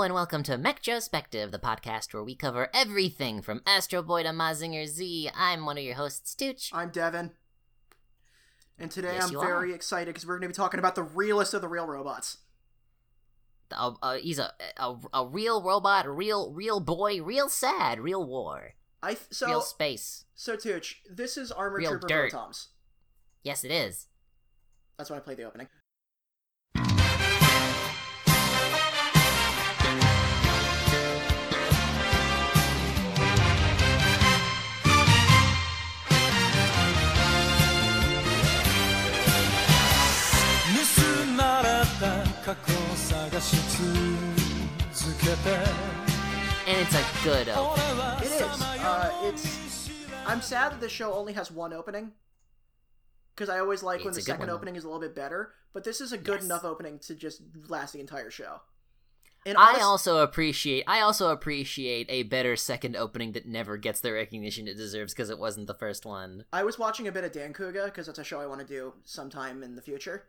Hello and welcome to Metrospective, the podcast where we cover everything from Astro Boy to Mazinger Z. I'm one of your hosts, Stooch. I'm Devin. And today Yes, I'm you very excited because we're going to be talking about the realest of the real robots. Uh, uh, he's a, a a real robot, real real boy, real sad, real war, I th- so real space. so Tooch, this is Armored Real Trooper dirt. Yes, it is. That's when I played the opening. And it's a good opening. It is. Uh, it's. I'm sad that the show only has one opening. Because I always like when the second one, opening though. is a little bit better, but this is a good yes. enough opening to just last the entire show. And I also appreciate I also appreciate a better second opening that never gets the recognition it deserves because it wasn't the first one. I was watching a bit of Dancouga because that's a show I want to do sometime in the future,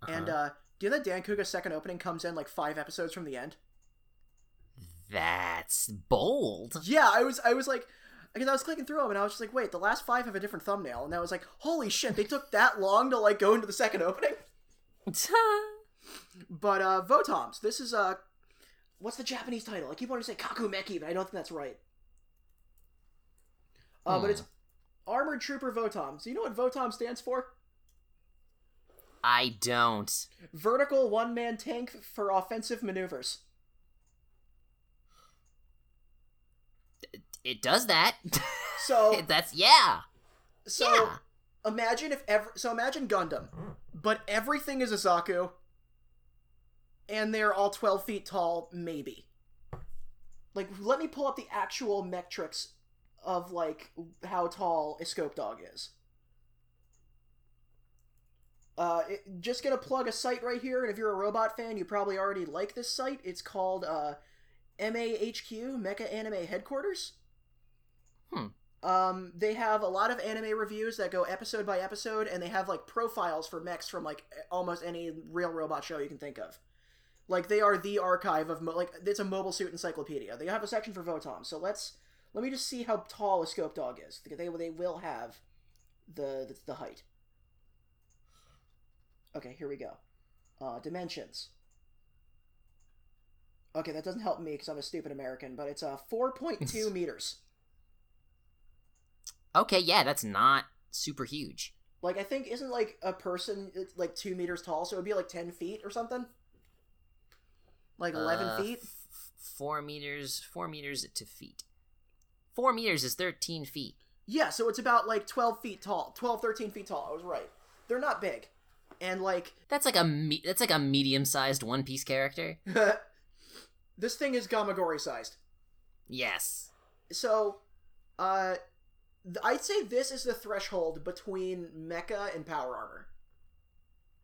uh-huh. and uh, do you know that Dancouga's second opening comes in like five episodes from the end? That's bold. Yeah, I was I was like because I was clicking through them and I was just like, wait, the last five have a different thumbnail, and I was like, holy shit, they took that long to like go into the second opening. But uh Votoms, this is uh what's the Japanese title? I keep wanting to say Kakumeki, but I don't think that's right. Uh, but Hmm. it's Armored Trooper Votoms. Do you know what Votom stands for? I don't. Vertical one man tank for offensive maneuvers. It does that. So That's yeah. so yeah. imagine if ever so imagine Gundam, mm. but everything is a Zaku, and they're all twelve feet tall, maybe. Like, let me pull up the actual metrics of like how tall a scope dog is. Uh, it, just gonna plug a site right here, and if you're a robot fan, you probably already like this site. It's called uh, MAHQ Mecha Anime Headquarters. Hmm. Um, they have a lot of anime reviews that go episode by episode, and they have like profiles for mechs from like almost any real robot show you can think of. Like they are the archive of mo- like it's a mobile suit encyclopedia. They have a section for Votom. So let's let me just see how tall a scope dog is. They they will have the the, the height. Okay, here we go. Uh, dimensions. Okay, that doesn't help me because I'm a stupid American, but it's uh 4.2 meters. Okay, yeah, that's not super huge. Like I think isn't like a person like two meters tall, so it'd be like ten feet or something. Like eleven Uh, feet. f- four meters. Four meters to feet. Four meters is thirteen feet. Yeah, so it's about like twelve feet tall, 12, 13 feet tall. I was right. They're not big, and like That's like a me- that's like a medium-sized One Piece character. this thing is Gamagori sized. Yes. So, uh, th- I'd say this is the threshold between mecha and power armor.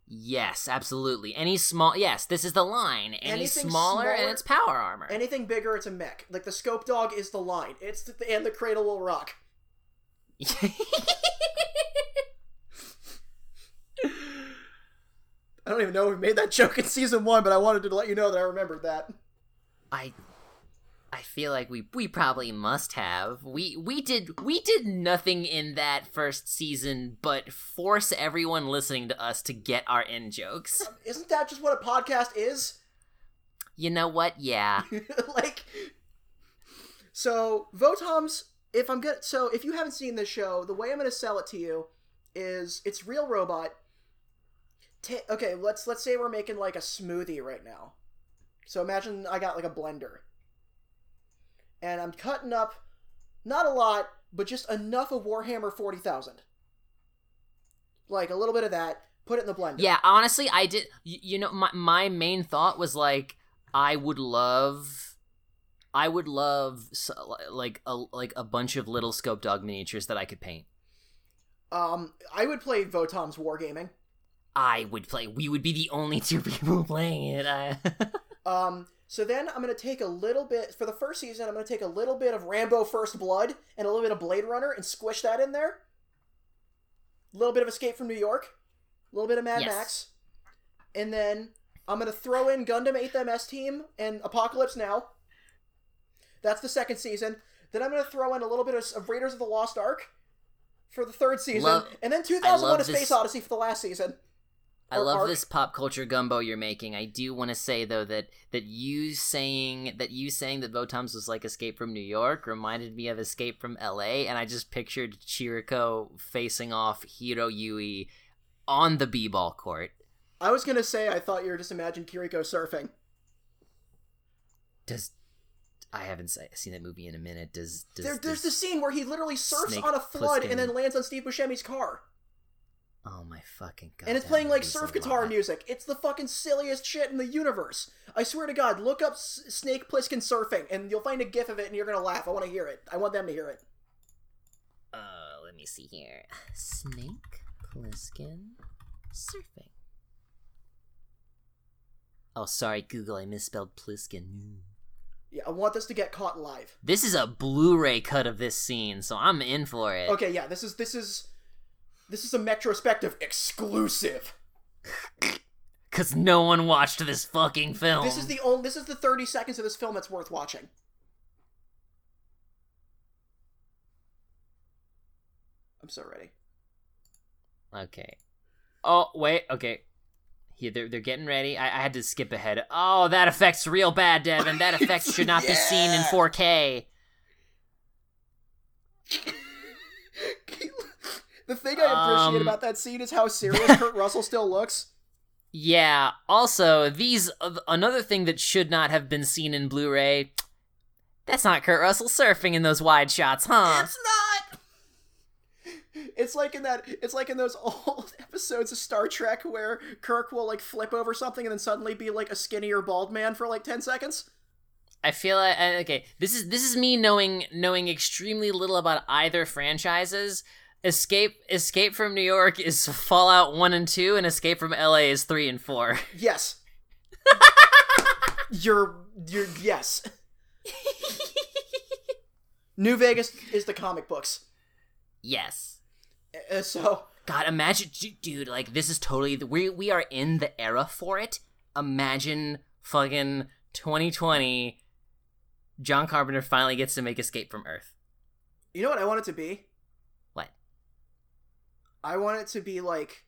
Yes, absolutely. Any small yes, this is the line. Any Anything smaller, and it's power armor. Anything bigger, it's a mech. Like the scope dog is the line. It's the, and the cradle will rock. I don't even know if we made that joke in season one, but I wanted to let you know that I remembered that. I I feel like we we probably must have. We we did we did nothing in that first season but force everyone listening to us to get our in jokes. Um, isn't that just what a podcast is? You know what? Yeah. like, so Votoms. If I'm good, so if you haven't seen this show, the way I'm going to sell it to you is it's real robot. Ta- okay, let's let's say we're making like a smoothie right now. So imagine I got like a blender, and I'm cutting up, not a lot, but just enough of Warhammer forty thousand. Like a little bit of that. Put it in the blender. Yeah, honestly, I did you, you know my my main thought was like I would love I would love s- like a like a bunch of little scope dog miniatures that I could paint. Um, I would play Votom's Wargaming. I would play. We would be the only two people playing it. I... Um, so then I'm gonna take a little bit for the first season. I'm gonna take a little bit of Rambo First Blood and a little bit of Blade Runner and squish that in there. A little bit of Escape from New York, a little bit of Mad Yes. Max, and then I'm gonna throw in Gundam 8th MS Team and Apocalypse Now. That's the second season. Then I'm gonna throw in a little bit of, of Raiders of the Lost Ark for the third season, Love- and then 2001: love A Space this- Odyssey for the last season. I love arc. this pop culture gumbo you're making. I do want to say though that that you saying that you saying that Votoms was like Escape from New York reminded me of Escape from L.A. and I just pictured Chirico facing off Heero Yuy on the b-ball court. I was gonna say I thought you were just imagining Kiriko surfing. Does I haven't seen that movie in a minute. Does does, There, there's the scene where he literally surfs on a flood and then lands on Steve Buscemi's car. Oh my fucking god! and it's playing like surf guitar music. It's the fucking silliest shit in the universe. I swear to God, look up S- Snake Plissken surfing, and you'll find a gif of it, and you're gonna laugh. I want to hear it. I want them to hear it. Uh, let me see here. Snake Plissken surfing. Oh, sorry, Google. I misspelled Pliskin. Yeah, I want this to get caught live. This is a Blu-ray cut of this scene, so I'm in for it. Okay, yeah, this is this is this is a metrospective exclusive. Cause no one watched this fucking film. This is the only. This is the 30 seconds of this film that's worth watching. I'm so ready. Okay. Oh wait. Okay. Here they're they're getting ready. I, I had to skip ahead. Oh, that affects real bad, Devin. That effect should not be seen in 4K. The thing I appreciate Um, about that scene is how serious Kurt Russell still looks. Yeah. Also, these uh, another thing that should not have been seen in Blu-ray. That's not Kurt Russell surfing in those wide shots, huh? It's not. It's like in that. It's like in those old episodes of Star Trek where Kirk will like flip over something and then suddenly be like a skinnier bald man for like ten seconds. I feel like uh, okay. This is this is me knowing knowing extremely little about either franchises. Escape Escape from New York is Fallout one and two, and Escape from LA is three and four. Yes. you're you're yes. New Vegas is the comic books. yes. Uh, so God, imagine, dude. Like this is totally the, we we are in the era for it. Imagine fucking 2020. John Carpenter finally gets to make Escape from Earth. you know what I want it to be? I want it to be like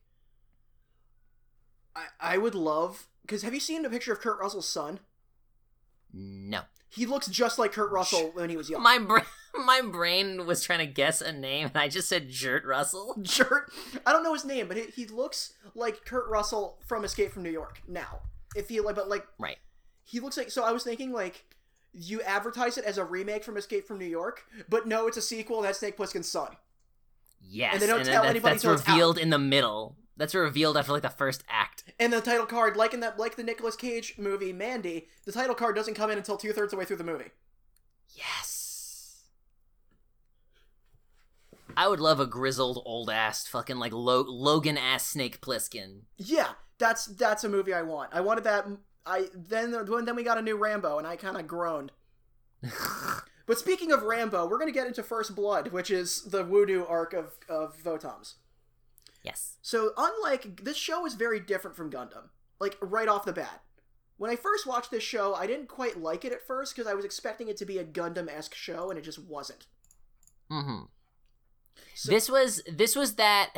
I I would love because have you seen a picture of Kurt Russell's son? No. He looks just like Kurt Russell when he was young. My brain, my brain was trying to guess a name, and I just said Jurt Russell. Jurt. I don't know his name, but he, he looks like Kurt Russell from Escape from New York now. If he like, but like Right. he looks like. So I was thinking like you advertise it as a remake from Escape from New York, but no, it's a sequel. That's Snake Plissken's son. Yes, And they don't then tell anybody That's it's out. revealed in the middle. That's revealed after like the first act. And the title card, like in that, like the Nicolas Cage movie Mandy, the title card doesn't come in until two thirds of the way through the movie. Yes. I would love a grizzled old ass fucking like Lo- Logan ass Snake Plissken. Yeah, that's that's a movie I want. I wanted that. I then then we got a new Rambo, and I kind of groaned. But speaking of Rambo, we're gonna get into First Blood, which is the Voodoo arc of of Votoms. yes. So unlike this show is very different from Gundam, like right off the bat. When I first watched this show, I didn't quite like it at first because I was expecting it to be a Gundam esque show, and it just wasn't. Mm-hmm. So- this was this was that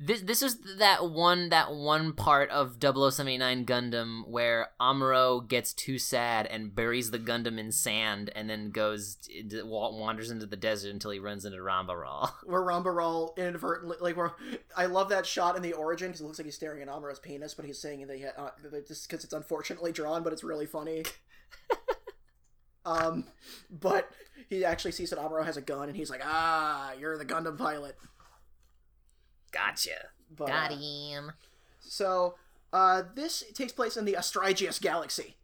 this this was that one that one part of 0079 Gundam where Amuro gets too sad and buries the Gundam in sand and then goes wanders into the desert until he runs into Ramba Ral. Where Ramba Ral inadvertently, like, where I love that shot in the origin because it looks like he's staring at Amuro's penis, but he's saying that he uh, just because it's unfortunately drawn, but it's really funny. um, but he actually sees that Amuro has a gun, and he's like, "Ah, you're the Gundam pilot." Gotcha. But, Got uh, him. So, uh, this takes place in the Astragius galaxy,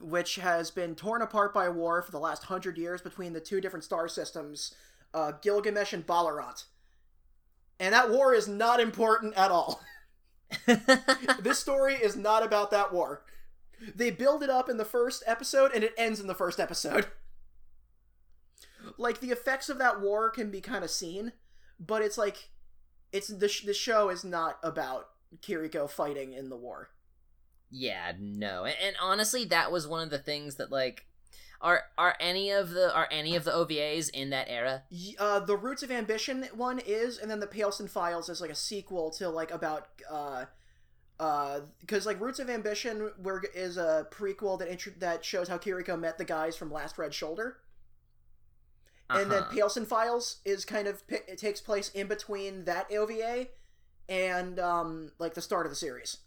which has been torn apart by war for the last hundred years between the two different star systems, uh, Gilgamesh and Balarant. And that war is not important at all. this story is not about that war. They build it up in the first episode and it ends in the first episode. Like the effects of that war can be kind of seen, but it's like it's the sh- the show is not about Kiriko fighting in the war. Yeah, no. And, and honestly, that was one of the things that like are are any of the are any of the OVAs in that era? Uh, the Roots of Ambition one is, and then the Pailsen Files is like a sequel to like about uh, uh, because like Roots of Ambition where is a prequel that intro- that shows how Kiriko met the guys from Last Red Shoulder, and then Uh-huh. Files is kind of it takes place in between that OVA and um like the start of the series.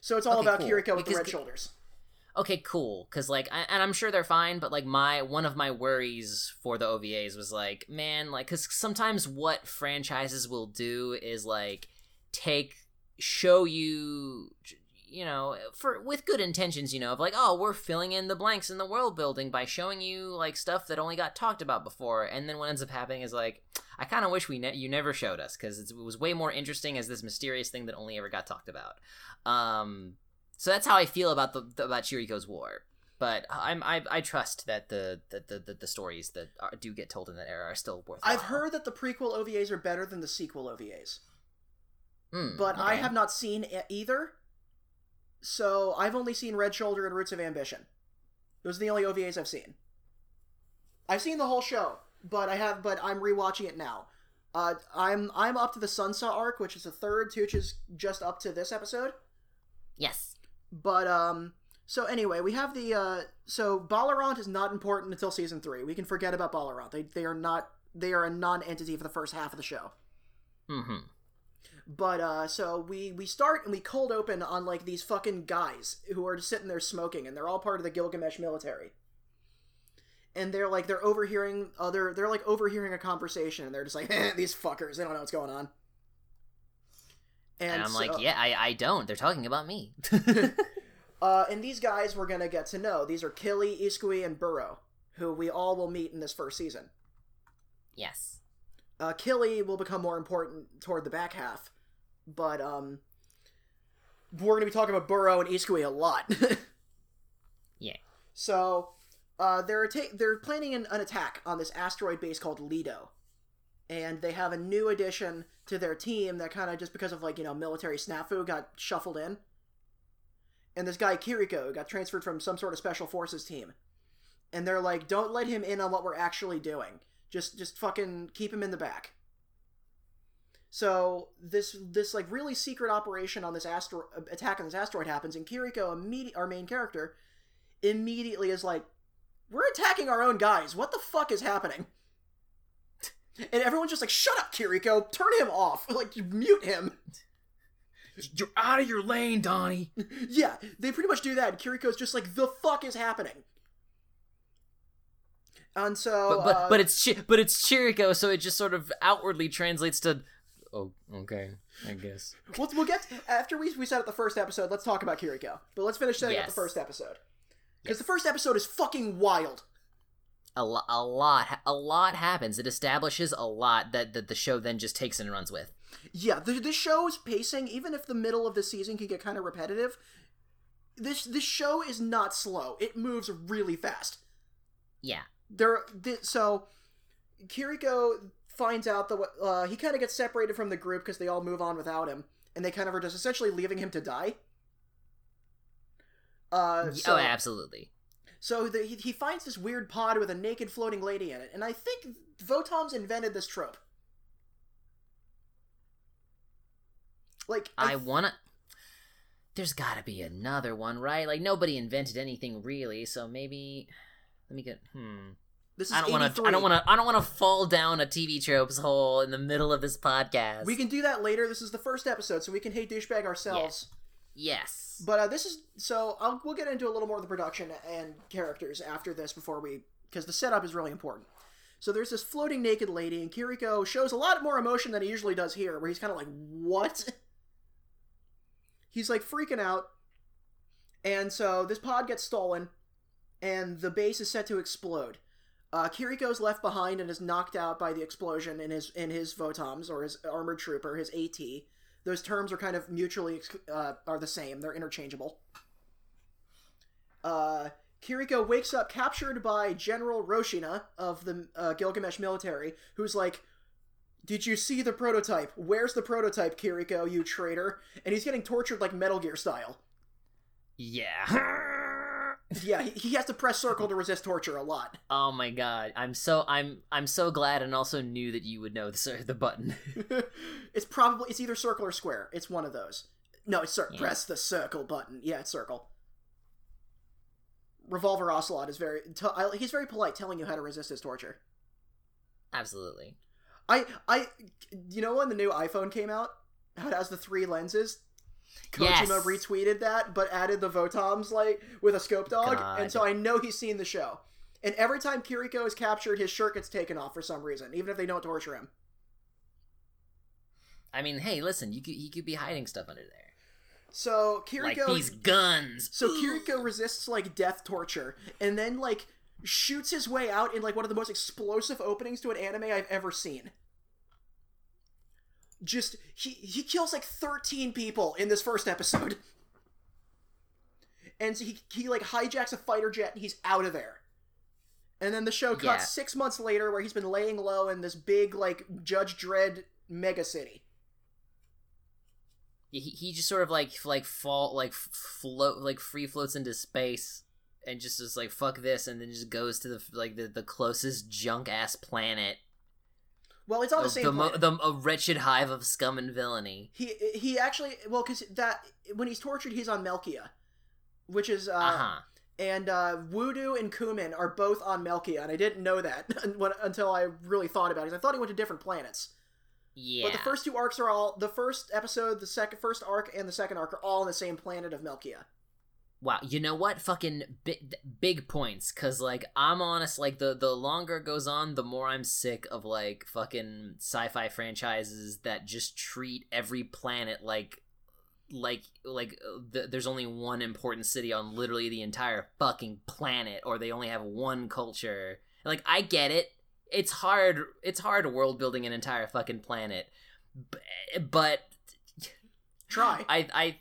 So it's all Okay, about cool. Kiriko with the red shoulders. Okay, cool. Cause like, I, and I'm sure they're fine, but like my one of my worries for the OVAs was like, man, like, cause sometimes what franchises will do is like take show you, you know, for with good intentions, you know, of like, oh, we're filling in the blanks in the world building by showing you like stuff that only got talked about before, and then what ends up happening is like, I kind of wish we ne- you never showed us because it was way more interesting as this mysterious thing that only ever got talked about. Um, so that's how I feel about the, the about Chiriko's war. But I'm I, I trust that the the, the, the, stories that are, do get told in that era are still worth. It. I've heard that the prequel OVAs are better than the sequel OVAs. Hmm, but I have not seen either. So I've only seen Red Shoulder and Roots of Ambition. Those are the only OVAs I've seen. I've seen the whole show, but I have, but I'm rewatching it now. Uh, I'm I'm up to the Sunsa arc, which is the third. which is just up to this episode. Yes. But um, so anyway, we have the uh, so Balarant is not important until season three. We can forget about Balarant. They they are not they are a non-entity for the first half of the show. Mm-hmm. But uh so we we start and we cold open on like these fucking guys who are just sitting there smoking and they're all part of the Gilgamesh military. And they're like they're overhearing other they're like overhearing a conversation and they're just like eh, these fuckers they don't know what's going on. And, I'm so- like, yeah, I I don't. They're talking about me. Uh, and these guys we're gonna get to know. These are Killy, Iskui, and Burrow, who we all will meet in this first season. yes. Uh, Killy will become more important toward the back half, but um, we're gonna be talking about Burrow and Iskui a lot. Yeah. So, uh, they're ta- they're planning an, an attack on this asteroid base called Lido, and they have a new addition to their team that kind of just because of like you know military snafu got shuffled in. And this guy Kiriko got transferred from some sort of special forces team, and they're like, "Don't let him in on what we're actually doing. Just just fucking keep him in the back." So this this like really secret operation on this asteroid attack on this asteroid happens, and Kiriko, immediate our main character, immediately is like, "We're attacking our own guys. What the fuck is happening?" And everyone's just like, "Shut up, Kiriko! Turn him off! Like, mute him!" You're out of your lane, Donnie. yeah, they pretty much do that. And Kiriko's just like, "The fuck is happening?" And so, But but, uh, but it's Chi- but it's Chiriko, so it just sort of outwardly translates to. Oh, okay, I guess. we'll, we'll get after we we set up the first episode. Let's talk about Kiriko, but let's finish setting up the first episode because the first episode is fucking wild. A, lo- a lot a lot happens. It establishes a lot that, that the show then just takes and runs with. Yeah, the, this show's pacing, even if the middle of the season can get kind of repetitive, this this show is not slow. It moves really fast. Yeah. There, th- so Kiriko finds out that uh, he kind of gets separated from the group because they all move on without him, and they kind of are just essentially leaving him to die. Uh, so, oh, absolutely. so the, he, he finds this weird pod with a naked floating lady in it, and I think Votom's invented this trope. Like I wanna. There's gotta be another one, right? Like nobody invented anything really, so maybe. Let me get. Hmm. This is I don't want to. I don't want to. I don't want to fall down a TV tropes hole in the middle of this podcast. We can do that later. This is the first episode, so we can hate douchebag ourselves. Yes. But uh, this is so I'll, we'll get into a little more of the production and characters after this before we because the setup is really important. So there's this floating naked lady, and Kiriko shows a lot more emotion than he usually does here, where he's kind of like, "What?" He's like freaking out, and so this pod gets stolen, and the base is set to explode. Uh, Kiriko's left behind and is knocked out by the explosion in his in his Votoms or his armored trooper, his AT. Those terms are kind of mutually uh, are the same; they're interchangeable. Uh, Kiriko wakes up captured by General Roshina of the uh, Gilgamesh military, who's like, Did you see the prototype? Where's the prototype, Kiriko, you traitor? And he's getting tortured like Metal Gear style. Yeah. Yeah, he, he has to press circle to resist torture a lot. oh my god. I'm so I'm I'm so glad and also knew that you would know the the button. it's probably it's either circle or square. It's one of those. No, it's cir- Yeah. press the circle button. Yeah, it's circle. Revolver Ocelot is very t- I- he's very polite, telling you how to resist his torture. Absolutely. I I you know when the new iPhone came out, it has the three lenses. Kojima Yes. retweeted that, but added the Votoms like with a scope dog, God. and so I know he's seen the show. And every time Kiriko is captured, his shirt gets taken off for some reason, even if they don't torture him. I mean, hey, listen, you could he could be hiding stuff under there. So Like Kiriko, these guns. so Kiriko resists like death torture, and then like shoots his way out in like one of the most explosive openings to an anime I've ever seen. Just he he kills like thirteen people in this first episode, and so he he like hijacks a fighter jet and he's out of there. And then the show cuts Yeah. six months later, where he's been laying low in this big like Judge Dredd mega city. he, he just sort of like like fall like float like free floats into space and just is like fuck this and then just goes to the like the, the closest junk ass planet Well, it's all the of same the, mo- the a wretched hive of scum and villainy He he actually well because that when he's tortured he's on Melkia, which is uh, uh-huh and uh, Wudu and Kummen are both on Melkia, and I didn't know that until I really thought about it. I thought he went to different planets, yeah but the first two arcs are all the first episode, the second first arc, and the second arc are all on the same planet of Melkia. Wow you know what? Fucking big, big points because like i'm honest like the the longer it goes on the more i'm sick of like fucking sci-fi franchises that just treat every planet like like like uh, th- there's only one important city on literally the entire fucking planet or they only have one culture. Like i get it. It's hard it's hard world building an entire fucking planet B- but Try. I I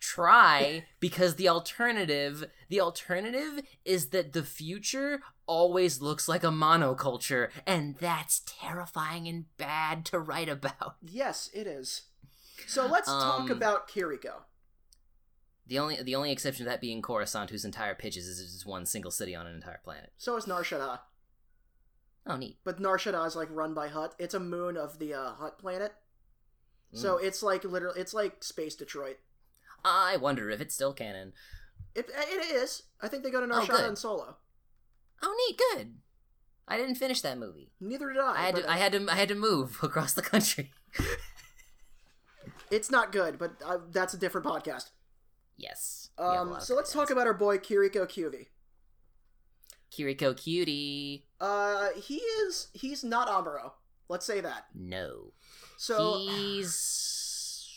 try because the alternative the alternative is that the future always looks like a monoculture and that's terrifying and bad to write about. yes, it is. So let's talk Um, about Kiriko. The only the only exception to that being Coruscant whose entire pitches is just one single city on an entire planet. So is Nar Shaddaa, Oh neat. but Nar Shaddaa is like run by Hutt. It's a moon of the uh, Hutt planet. So it's like literally, it's like Space Detroit. I wonder if it's still canon. It, it is. I think they got Nar Oh, Shaddaa good. Solo. Oh neat, good. I didn't finish that movie. Neither did I. I had to, I had to I had to move across the country. It's not good, but uh, that's a different podcast. yes. a Um, so let's talk about our boy Kiriko Cuvie. Kiriko Cutie. Uh, he is he's not Amuro. Let's say that. No. So he's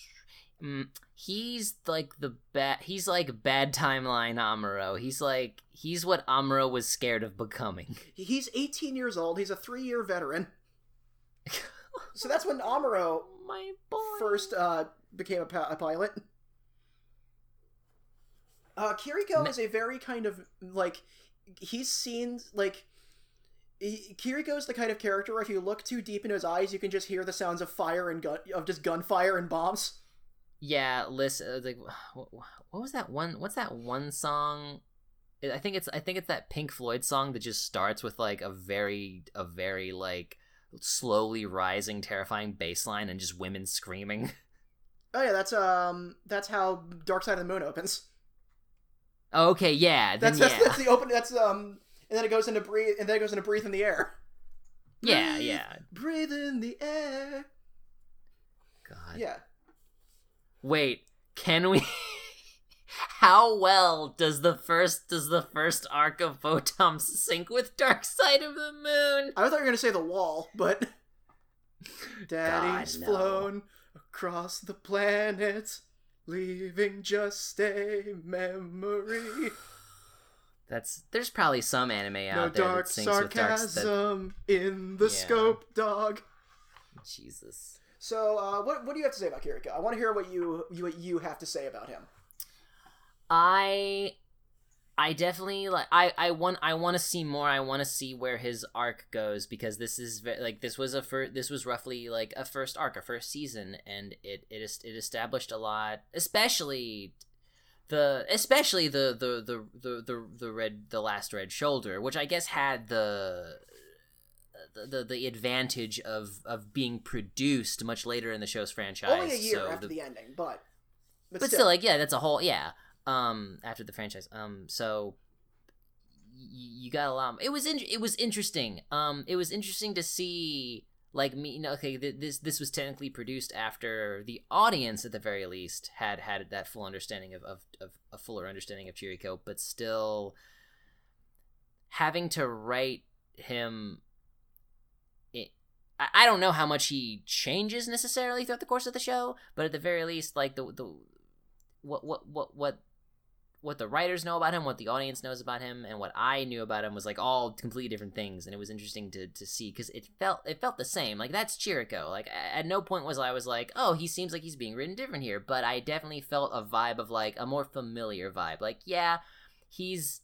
mm, he's like the bad he's like bad timeline Amuro. He's like he's what Amuro was scared of becoming. he's 18 years old. He's a three year veteran. So that's when Amuro My boy. first uh, became a, pa- a pilot. Uh, Kiriko Ma- is a very kind of like he's seen like he, Kiriko's the kind of character where if you look too deep into his eyes, you can just hear the sounds of fire and gun of just gunfire and bombs. Yeah, listen. uh, Like, what, what was that one? What's that one song? I think it's I think it's that Pink Floyd song that just starts with like a very a very like slowly rising terrifying bass line and just women screaming. Oh yeah, that's um that's how Dark Side of the Moon opens. okay, yeah, then That's yeah. that's, that's the open. That's um and then it goes into breathe and then it goes into breathe in the air. yeah, Breathe, yeah. Breathe in the air. God. Yeah. Wait, can we? How well does the first does the first arc of Votoms sync with Dark Side of the Moon? I thought you were gonna say the wall, but Daddy's God, no. flown across the planet, leaving just a memory. That's there's probably some anime No out there dark that syncs with Dark sarcasm in the Yeah. scope, dog. Jesus. So, uh, what what do you have to say about Kiriko? I want to hear what you, you what you have to say about him. I I definitely like I I want I want to see more. I want to see where his arc goes because this is ve- like this was a fir- this was roughly like a first arc, a first season, and it it is it established a lot, especially the especially the the the the the, the red the last red shoulder, which I guess had the. The, the, advantage of, of being produced much later in the show's franchise. Only a year so after the, the ending, but but, still. like yeah that's a whole yeah um after the franchise um so y- you got a lot it was in- it was interesting um it was interesting to see like me you know, okay th- this this was technically produced after the audience at the very least had had that full understanding of of, of a fuller understanding of Chiriko but still having to write him I- don't know how much he changes necessarily throughout the course of the show, but at the very least, like the the what what what what what the writers know about him, what the audience knows about him, and what I knew about him was like all completely different things, and it was interesting to to see because it felt it felt the same. Like that's Chirico. Like at no point was I was like, oh, he seems like he's being written different here, but I definitely felt a vibe of like a more familiar vibe. Like yeah, he's.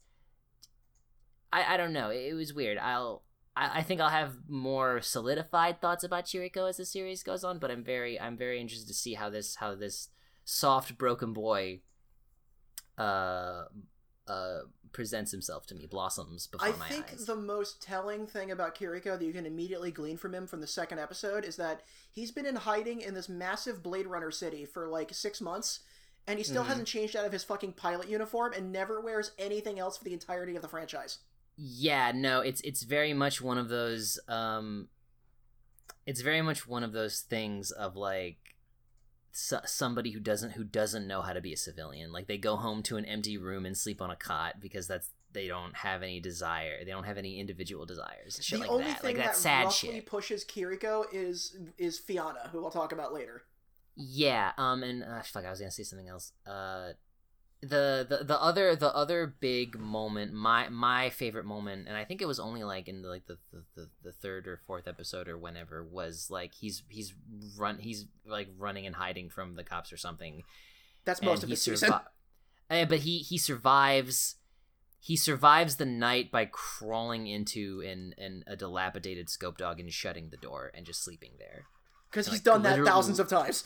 I I don't know. It, it was weird. I'll. I, I think I'll have more solidified thoughts about Chiriko as the series goes on, but I'm very I'm very interested to see how this how this soft broken boy uh uh presents himself to me blossoms before I my think the most telling thing about Kiriko that you can immediately glean from him from the second episode is that he's been in hiding in this massive Blade Runner city for like six months, and he still Mhm. hasn't changed out of his fucking pilot uniform and never wears anything else for the entirety of the franchise. Yeah no it's it's very much one of those um it's very much one of those things of like so, somebody who doesn't who doesn't know how to be a civilian like they go home to an empty room and sleep on a cot because that's they don't have any desire they don't have any individual desires shit the like only that thing like that that sad roughly shit pushes Kiriko is is Fiona, who we'll talk about later. Yeah, um, and uh, fuck, I was gonna say something else. Uh, the, the the other the other big moment, my my favorite moment, and I think it was only like in the, like the, the, the, third or fourth episode or whenever was like he's he's run he's like running and hiding from the cops or something. That's and most of he the season. survi- Eh, but he he survives. He survives the night by crawling into an, an a dilapidated scope dog and shutting the door and just sleeping there. Because he's like, done that thousands of times.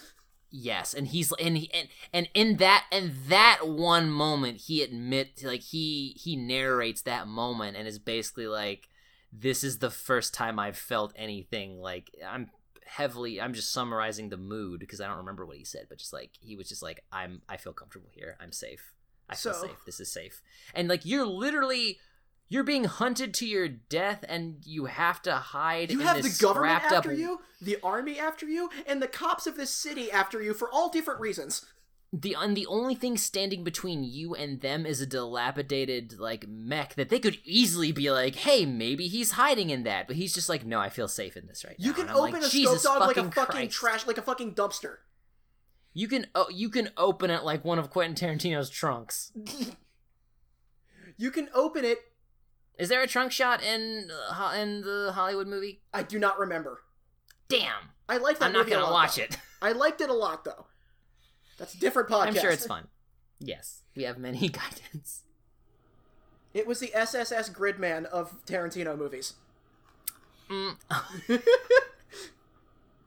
Yes, and he's and he, and and in that and that one moment he admit like he he narrates that moment and is basically like this is the first time I've felt anything like I'm heavily I'm just summarizing the mood because I don't remember what he said but just like he was just like I'm I feel comfortable here. I'm safe. I feel So- safe. This is safe. And like you're literally you're being hunted to your death and you have to hide You have the government scrapped up after you, the army after you, and the cops of this city after you for all different reasons. the and the only thing standing between you and them is a dilapidated like mech that they could easily be like, hey, maybe he's hiding in that, but he's just like, no, I feel safe in this right You now. You can open like, a scope dog like a fucking fucking Christ. trash, like a fucking dumpster. You can oh, you can open it like one of Quentin Tarantino's trunks. You can open it. Is there a trunk shot in uh, in the Hollywood movie? I do not remember. Damn, I like that. I'm not gonna lot, watch though. it. I liked it a lot though. That's a different podcast. I'm sure it's fun. Yes, we have many guidance. It was the SSS Gridman of Tarantino movies. Mm.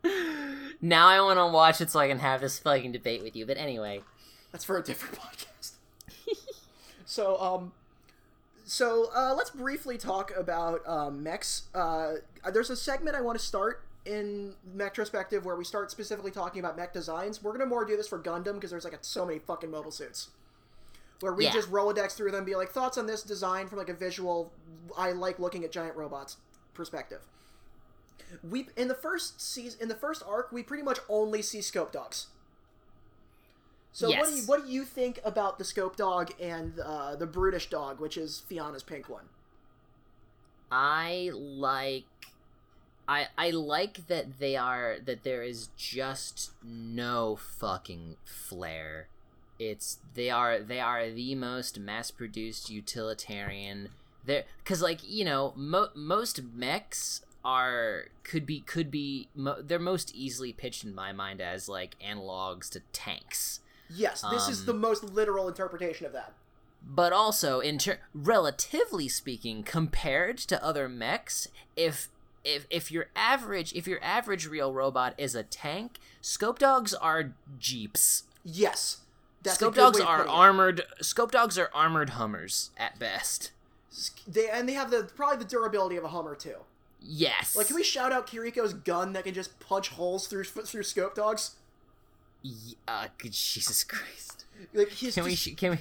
now I want to watch it so I can have this fucking debate with you. But anyway, That's for a different podcast. so, um, so uh, let's briefly talk about um, mechs. Uh, there's a segment I want to start in Metrospective where we start specifically talking about mech designs. We're gonna more do this for Gundam because there's like so many fucking mobile suits. Where we Yeah. just Rolodex through them, and be like thoughts on this design from like a visual. I like looking at giant robots perspective. We in the first season, in the first arc, we pretty much only see scope dogs. So what do you what do you think about the scope dog and uh, the brutish dog, which is Fiona's pink one? I like I I like that they are that there is just no fucking flair. It's they are they are the most mass-produced utilitarian. They're because like you know mo- most mechs are could be could be mo- they're most easily pitched in my mind as like analogs to tanks. Yes, this is Um, the most literal interpretation of that. but also in ter- relatively speaking compared to other mechs if if if your average if your average real robot is a tank scope dogs are jeeps Yes. Scope dogs are putting it. armored scope dogs are armored hummers at best They and they have the probably the durability of a Hummer too. yes Like, can we shout out Kiriko's gun that can just punch holes through through scope dogs? Y- uh, good jesus christ Like, can we just, sh- can we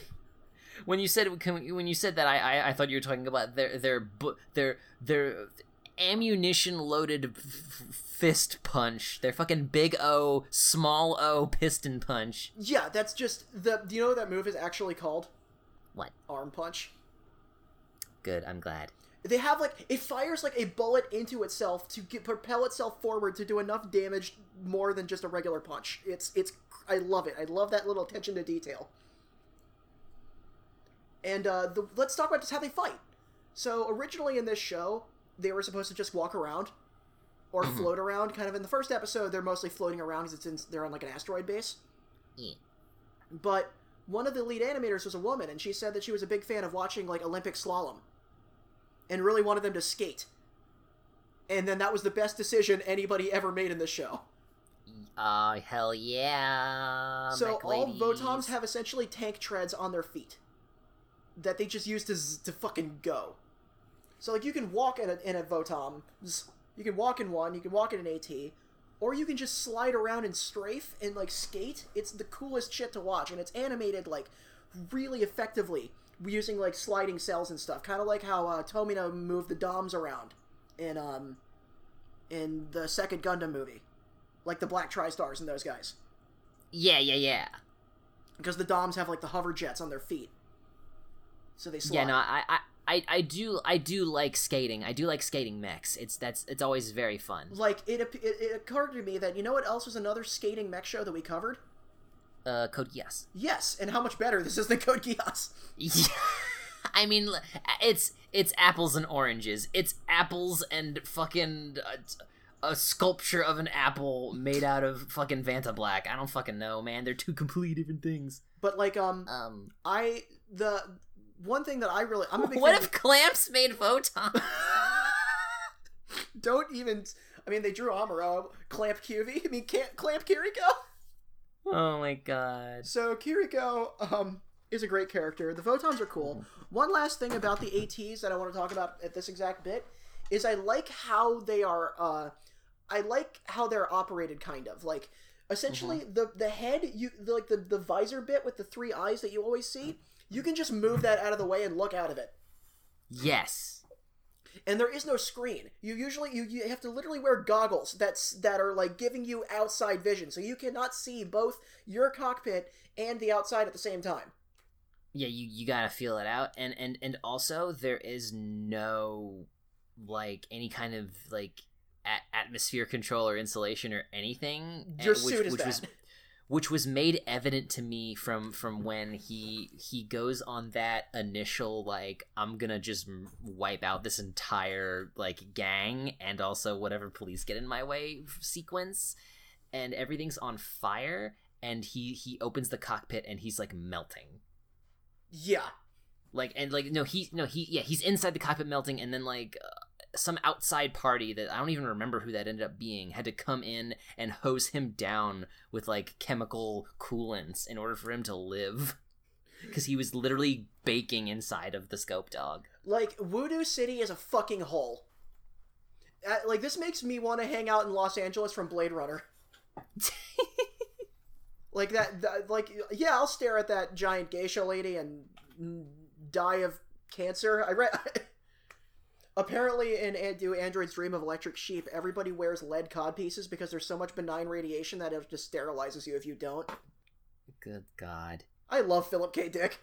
when you said can we, when you said that I, I I thought you were talking about their their their their ammunition loaded f- fist punch their fucking big O small O piston punch yeah, that's just the. Do you know what that move is actually called? what Arm punch. good I'm glad They have like it fires like a bullet into itself to get, propel itself forward to do enough damage more than just a regular punch. It's it's I love it. I love that little attention to detail. And uh, the, let's talk about just how they fight. So originally in this show, they were supposed to just walk around or float around. Kind of in the first episode, they're mostly floating around because it's in, they're on like an asteroid base. yeah. But one of the lead animators was a woman, and she said that she was a big fan of watching like Olympic slalom, and really wanted them to skate. And then that was the best decision anybody ever made in this show. Oh hell yeah! so all. Votoms have essentially tank treads on their feet that they just use to z- to fucking go. So like you can walk in a in a Votom, you can walk in one, you can walk in an AT, or you can just slide around and strafe and like skate. It's the coolest shit to watch, and it's animated like really effectively using like sliding cells and stuff, kind of like how uh, Tomino moved the Doms around in um in the second Gundam movie, like the Black Tri-Stars and those guys Yeah, yeah, yeah. because the Doms have like the hover jets on their feet, so they slide. Yeah, no, I, I, I, I do, I do like skating. I do like skating mechs. It's that's, it's always very fun. Like it, it, it occurred to me that you know what else was another skating mech show that we covered? Uh, Code Geass. Yes, and how much better this is than Code Geass. Yeah. I mean, it's it's apples and oranges. It's apples and fucking uh, a sculpture of an apple made out of fucking Vanta Black. I don't fucking know, man. They're two completely different things. But like um, Um, I the one thing that I really I'm a big what if Clamps made Votom? don't even I mean they drew Amuro, Clamp QV, I mean can't Clamp Kiriko. Oh my god. So Kiriko um is a great character. The Votoms are cool. One last thing about the ATs that I want to talk about at this exact bit is I like how they are uh I like how they're operated kind of. Like essentially the the head you the, like the the visor bit with the three eyes that you always see, you can just move that out of the way and look out of it. Yes. And there is no screen. You usually you, you have to literally wear goggles that's that are like giving you outside vision. So you cannot see both your cockpit and the outside at the same time. yeah you you gotta feel it out and and and also there is no like any kind of like a- atmosphere control or insulation or anything uh, Your suit is was bad. Which was made evident to me from from when he he goes on that initial like i'm gonna just wipe out this entire like gang and also whatever police get in my way sequence and everything's on fire and he he opens the cockpit and he's like melting Yeah. like and like no he no he yeah he's inside the cockpit melting and then like uh, some outside party that i don't even remember who that ended up being had to come in and hose him down with like chemical coolants in order for him to live because he was literally baking inside of the scope dog Like Voodoo City is a fucking hole. Uh, like this makes me want to hang out in Los Angeles from Blade Runner. like that, that, like yeah, I'll stare at that giant geisha lady and die of cancer. I read. Apparently, in Do Android's Dream of Electric Sheep, everybody wears lead cod pieces because there's so much benign radiation that it just sterilizes you if you don't. good god I love Philip K. Dick.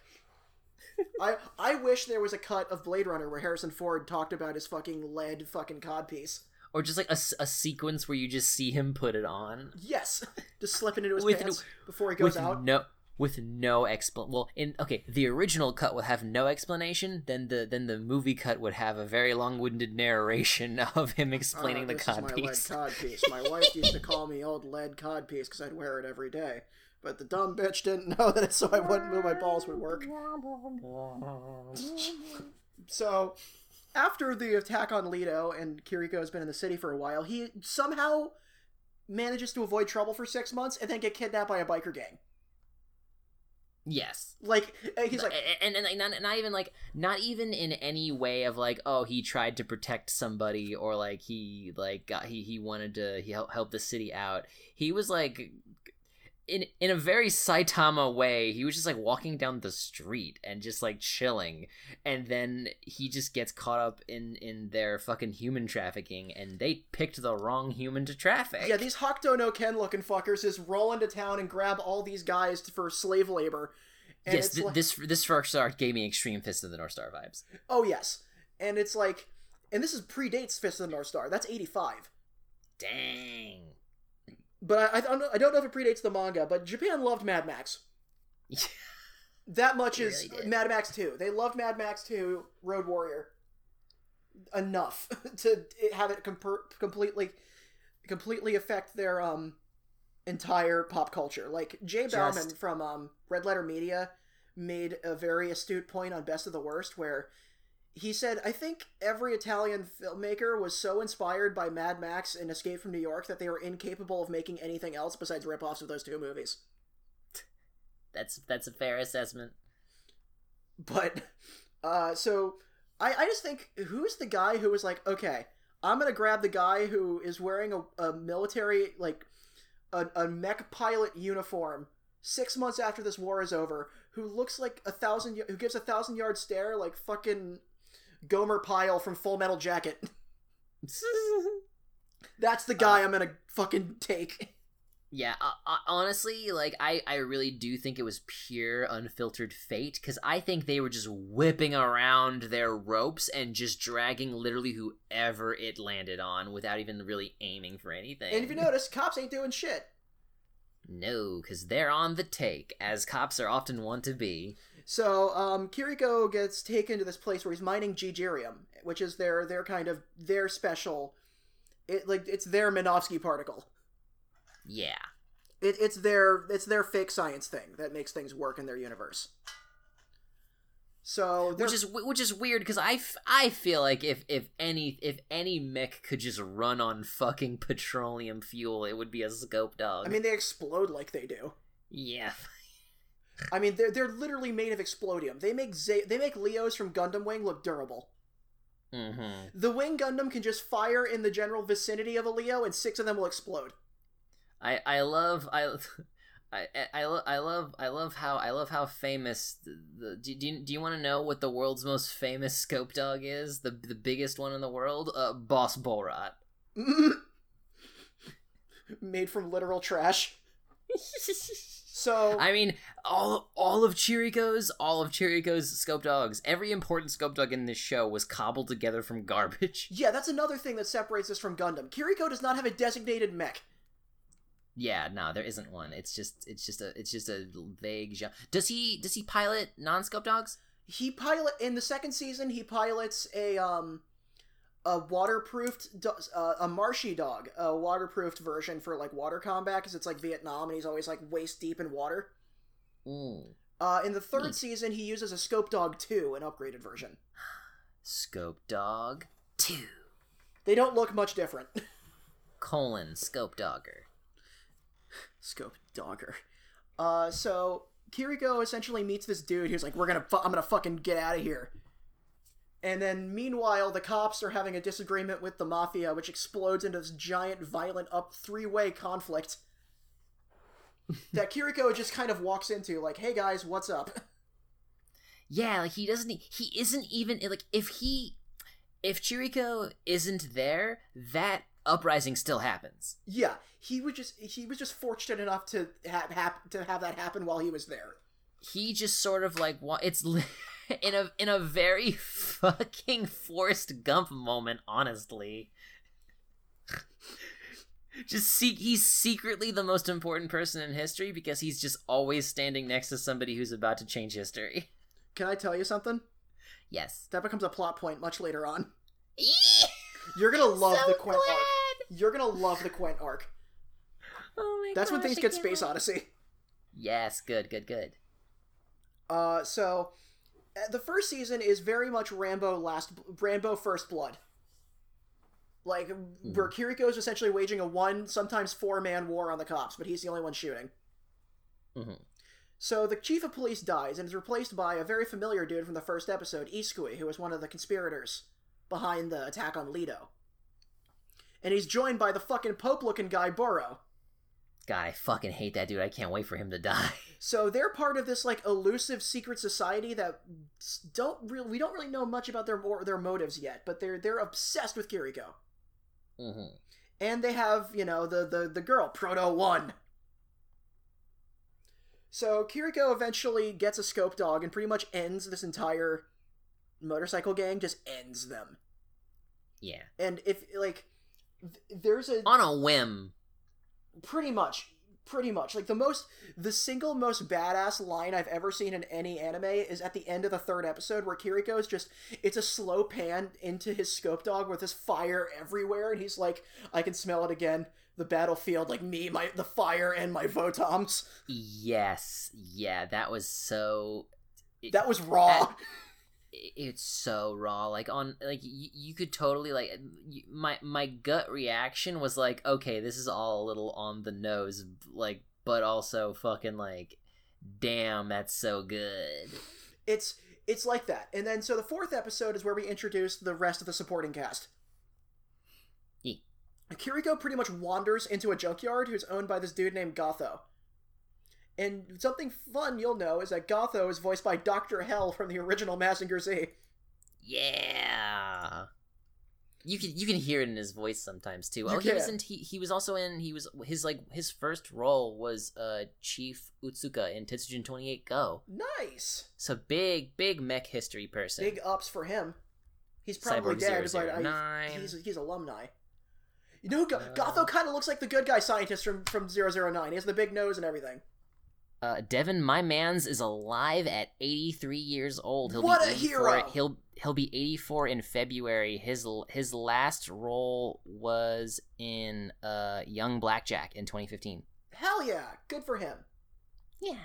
I I wish there was a cut of Blade Runner where Harrison Ford talked about his fucking lead fucking codpiece. or just like a, a sequence where you just see him put it on Yes, just slipping into his With pants before he goes out. no with no expl well in okay the original cut would have no explanation then the then the movie cut would have a very long-winded narration of him explaining Ah, the this cod is my piece lead cod piece. My wife used to call me old lead cod piece because I'd wear it every day. But the dumb bitch didn't know that, so I wouldn't know my balls would work. So, after the attack on Leto and Kiriko has been in the city for a while, he somehow manages to avoid trouble for six months and then get kidnapped by a biker gang. Yes. Like uh, he's like, and, and, and not, not even like not even in any way of like oh he tried to protect somebody or like he like got he he wanted to he help help the city out. He was like in in a very Saitama way he was just like walking down the street and just like chilling and then he just gets caught up in in their fucking human trafficking and they picked the wrong human to traffic yeah, these Hokuto no Ken looking fuckers just roll into town and grab all these guys for slave labor. And yes th- like- this this first arc gave me extreme fist of the north star vibes Oh yes, and it's like, and this is predates Fist of the North Star. That's eighty five. dang But I, I don't know. I don't know if it predates the manga. But Japan loved Mad Max. That much is did. Mad Max Two. They loved Mad Max Two, Road Warrior. Enough to have it completely, completely affect their um entire pop culture. Like Jay Just- Bauman from um Red Letter Media made a very astute point on Best of the Worst, where he said, I think every Italian filmmaker was so inspired by Mad Max and Escape from New York that they were incapable of making anything else besides ripoffs of those two movies. That's that's a fair assessment. But uh so I, I just think who's the guy who was like, okay, I'm gonna grab the guy who is wearing a, a military like a, a mech pilot uniform six months after this war is over, who looks like a thousand who gives a thousand yard stare like fucking Gomer Pyle from Full Metal Jacket. That's the guy I'm gonna fucking take. yeah, uh, uh, honestly, like I I really do think it was pure unfiltered fate cuz I think they were just whipping around their ropes and just dragging literally whoever it landed on without even really aiming for anything. And if you notice, cops ain't doing shit. No, cuz they're on the take as cops are often wont to be. So um, Kiriko gets taken to this place where he's mining Jijirium, which is their their kind of their special. It like it's their Minovsky particle. Yeah. It, it's their it's their fake science thing that makes things work in their universe. So Which is which is weird because I, f- I feel like if if any if any mech could just run on fucking petroleum fuel, it would be a scope dog. I mean they explode like they do. yeah, I mean they're they're literally made of explodium. They make Z- they make Leos from Gundam Wing look durable. mm-hmm. The Wing Gundam can just fire in the general vicinity of a Leo, and six of them will explode. I I love I. I, I, lo- I love I love how I love how famous the, the do, do you, do you want to know what the world's most famous scope dog is the the biggest one in the world uh Boss Borot made from literal trash. So I mean, all all of Chiriko's, all of Chiriko's scope dogs, every important scope dog in this show was cobbled together from garbage. Yeah, that's another thing that separates us from Gundam. Kiriko does not have a designated mech. Yeah, no, there isn't one. It's just it's just a it's just a vague. gen- Does he does he pilot non-scope dogs? He pilot in the second season. He pilots a um a waterproofed do- uh, a marshy dog, a waterproofed version for like water combat because it's like Vietnam and he's always like waist deep in water. Ooh, Uh, in the third Neat. season, he uses a Scope Dog 2, an upgraded version. scope dog two They don't look much different. colon scope dogger. Scope Dogger. Uh, so Kiriko essentially meets this dude who's like, "We're gonna, fu- I'm gonna fucking get out of here." And then, meanwhile, the cops are having a disagreement with the mafia, which explodes into this giant, violent, up three-way conflict that Kiriko just kind of walks into, like, "Hey guys, what's up?" Yeah, like he doesn't. He isn't even like if he, if Chiriko isn't there, that uprising still happens. yeah, he was just he was just fortunate enough to have hap- to have that happen while he was there. he just sort of like wa- it's in a in a very fucking Forrest Gump moment, honestly. Just see, he's secretly the most important person in history because he's just always standing next to somebody who's about to change history. Can I tell you something? Yes. That becomes a plot point much later on. Eee! You're gonna love so the Quent arc. You're gonna love the Quent arc. Oh my That's when things I get Space wait. Odyssey. Yes, good, good, good. Uh, so the first season is very much Rambo last Rambo First Blood. Like where Kiriko is essentially waging a one, sometimes four man war on the cops, but he's the only one shooting. Mhm. So the chief of police dies and is replaced by a very familiar dude from the first episode, Iskui, who was one of the conspirators behind the attack on Leto. And he's joined by the fucking Pope looking guy, Burrow. God, I fucking hate that dude. I can't wait for him to die. So they're part of this like elusive secret society that don't really we don't really know much about their more their motives yet, but they're they're obsessed with Kiriko. hmm And they have, you know, the the the girl Proto 1. So Kiriko eventually gets a scope dog and pretty much ends this entire motorcycle gang just ends them. Yeah. And if like th- there's a On a whim. Pretty much pretty much like the most the single most badass line i've ever seen in any anime is at the end of the third episode where kiriko is just it's a slow pan into his scope dog with his fire everywhere and he's like i can smell it again the battlefield like me my the fire and my votoms Yes. Yeah, that was so. that was raw At- it's so raw like on like you, you could totally like y- my my gut reaction was like okay this is all a little on the nose like but also fucking like damn that's so good. It's it's like that. And then so the fourth episode is where we introduce the rest of the supporting cast. Ye- kiriko pretty much wanders into a junkyard who's owned by this dude named gotho and something fun you'll know is that gotho is voiced by dr hell from the original mazinger z. Yeah. You can you can hear it in his voice sometimes too. You oh he was in he, he was also in he was his like his first role was uh chief Otsuka in tetsujin 28 go. Nice! So big big mech history person. Big ups for him. He's probably Cyborg dead but I, he's, he's alumni. You know, Go- Uh, Gotho kind of looks like the good guy scientist from, from 009. He has the big nose and everything. Uh, Devin, my man's is alive at 83 years old. He'll What be a 84 hero! He'll he'll be 84 in February. His his last role was in uh Young Blackjack in 2015. Hell yeah, good for him. Yeah.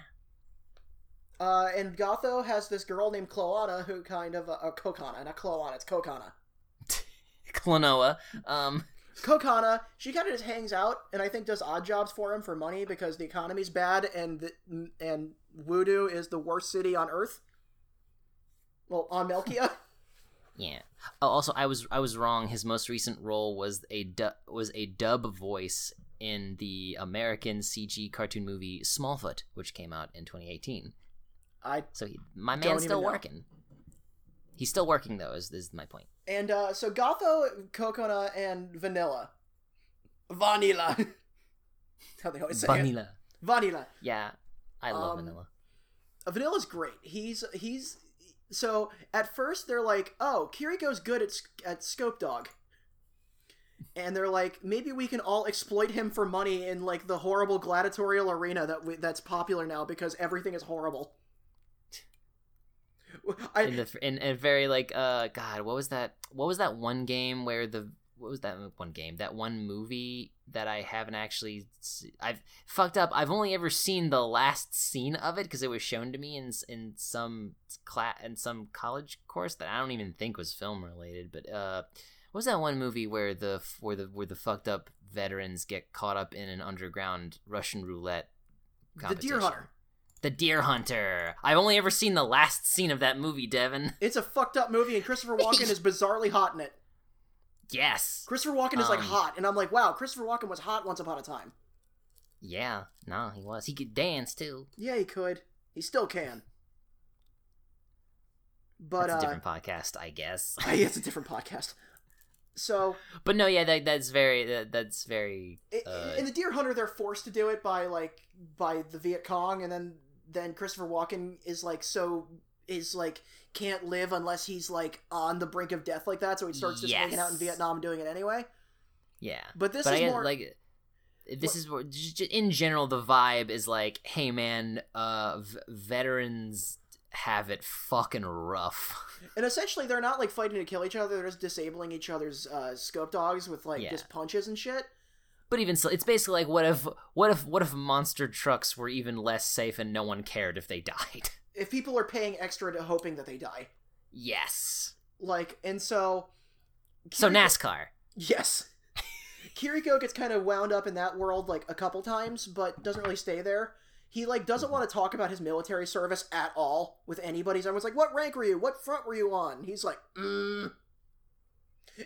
Uh, and Gotho has this girl named Cloana who kind of uh, uh, Kokana, not Cloana, it's Kokana. Klonoa. Um Kokana, she kind of just hangs out and I think does odd jobs for him for money because the economy's bad and the, and Voodoo is the worst city on Earth. Well, on Melkia. yeah. Oh, also I was I was wrong. His most recent role was a du- was a dub voice in the American CG cartoon movie Smallfoot, which came out in 2018. I So he, my man's still know. working. He's still working though. Is is my point? And uh, so Gotho, Kokona, and Vanilla. Vanilla. How they always say it. Vanilla. Vanilla. Yeah, I love Um, vanilla. Vanilla's great. He's he's so at first they're like, "Oh, Kiriko's good at at Scope Dog." And they're like, maybe we can all exploit him for money in like the horrible gladiatorial arena that we, that's popular now because everything is horrible. I, In the in a very like uh God, what was that? What was that one game where the what was that one game? That one movie that I haven't actually I've fucked up. I've only ever seen the last scene of it because it was shown to me in in some class in some college course that I don't even think was film related. But uh, what was that one movie where the where the where the fucked up veterans get caught up in an underground Russian roulette? the Deer? Hunter. The Deer Hunter. I've only ever seen the last scene of that movie, Devin. It's a fucked up movie, and Christopher Walken is bizarrely hot in it. Yes. Christopher Walken is like Um, hot, and I'm like, wow, Christopher Walken was hot once upon a time. Yeah. No, he was. He could dance too. Yeah, he could. He still can. But That's a uh, different podcast, I guess. it's a different podcast. So but no, yeah, that, that's very that, that's very. i- Uh, in the Deer Hunter, they're forced to do it by like by the Viet Cong, and then then Christopher Walken is like so is like can't live unless he's like on the brink of death like that, so he starts just hanging out in Vietnam and doing it anyway. yeah. But this but is I more like this is what j- j- in general the vibe is like hey man uh v- veterans have it fucking rough And essentially, they're not like fighting to kill each other; they're just disabling each other's uh, scope dogs with like Yeah. just punches and shit. But even so it's basically like what if what if what if monster trucks were even less safe and no one cared if they died If people are paying extra to hoping that they die, yes like, and so so nascar Yes. Kiriko gets kind of wound up in that world like a couple times, but doesn't really stay there. He like doesn't want to talk about his military service at all with anybody. Everyone's like, "What rank were you? What front were you on?" He's like, mm.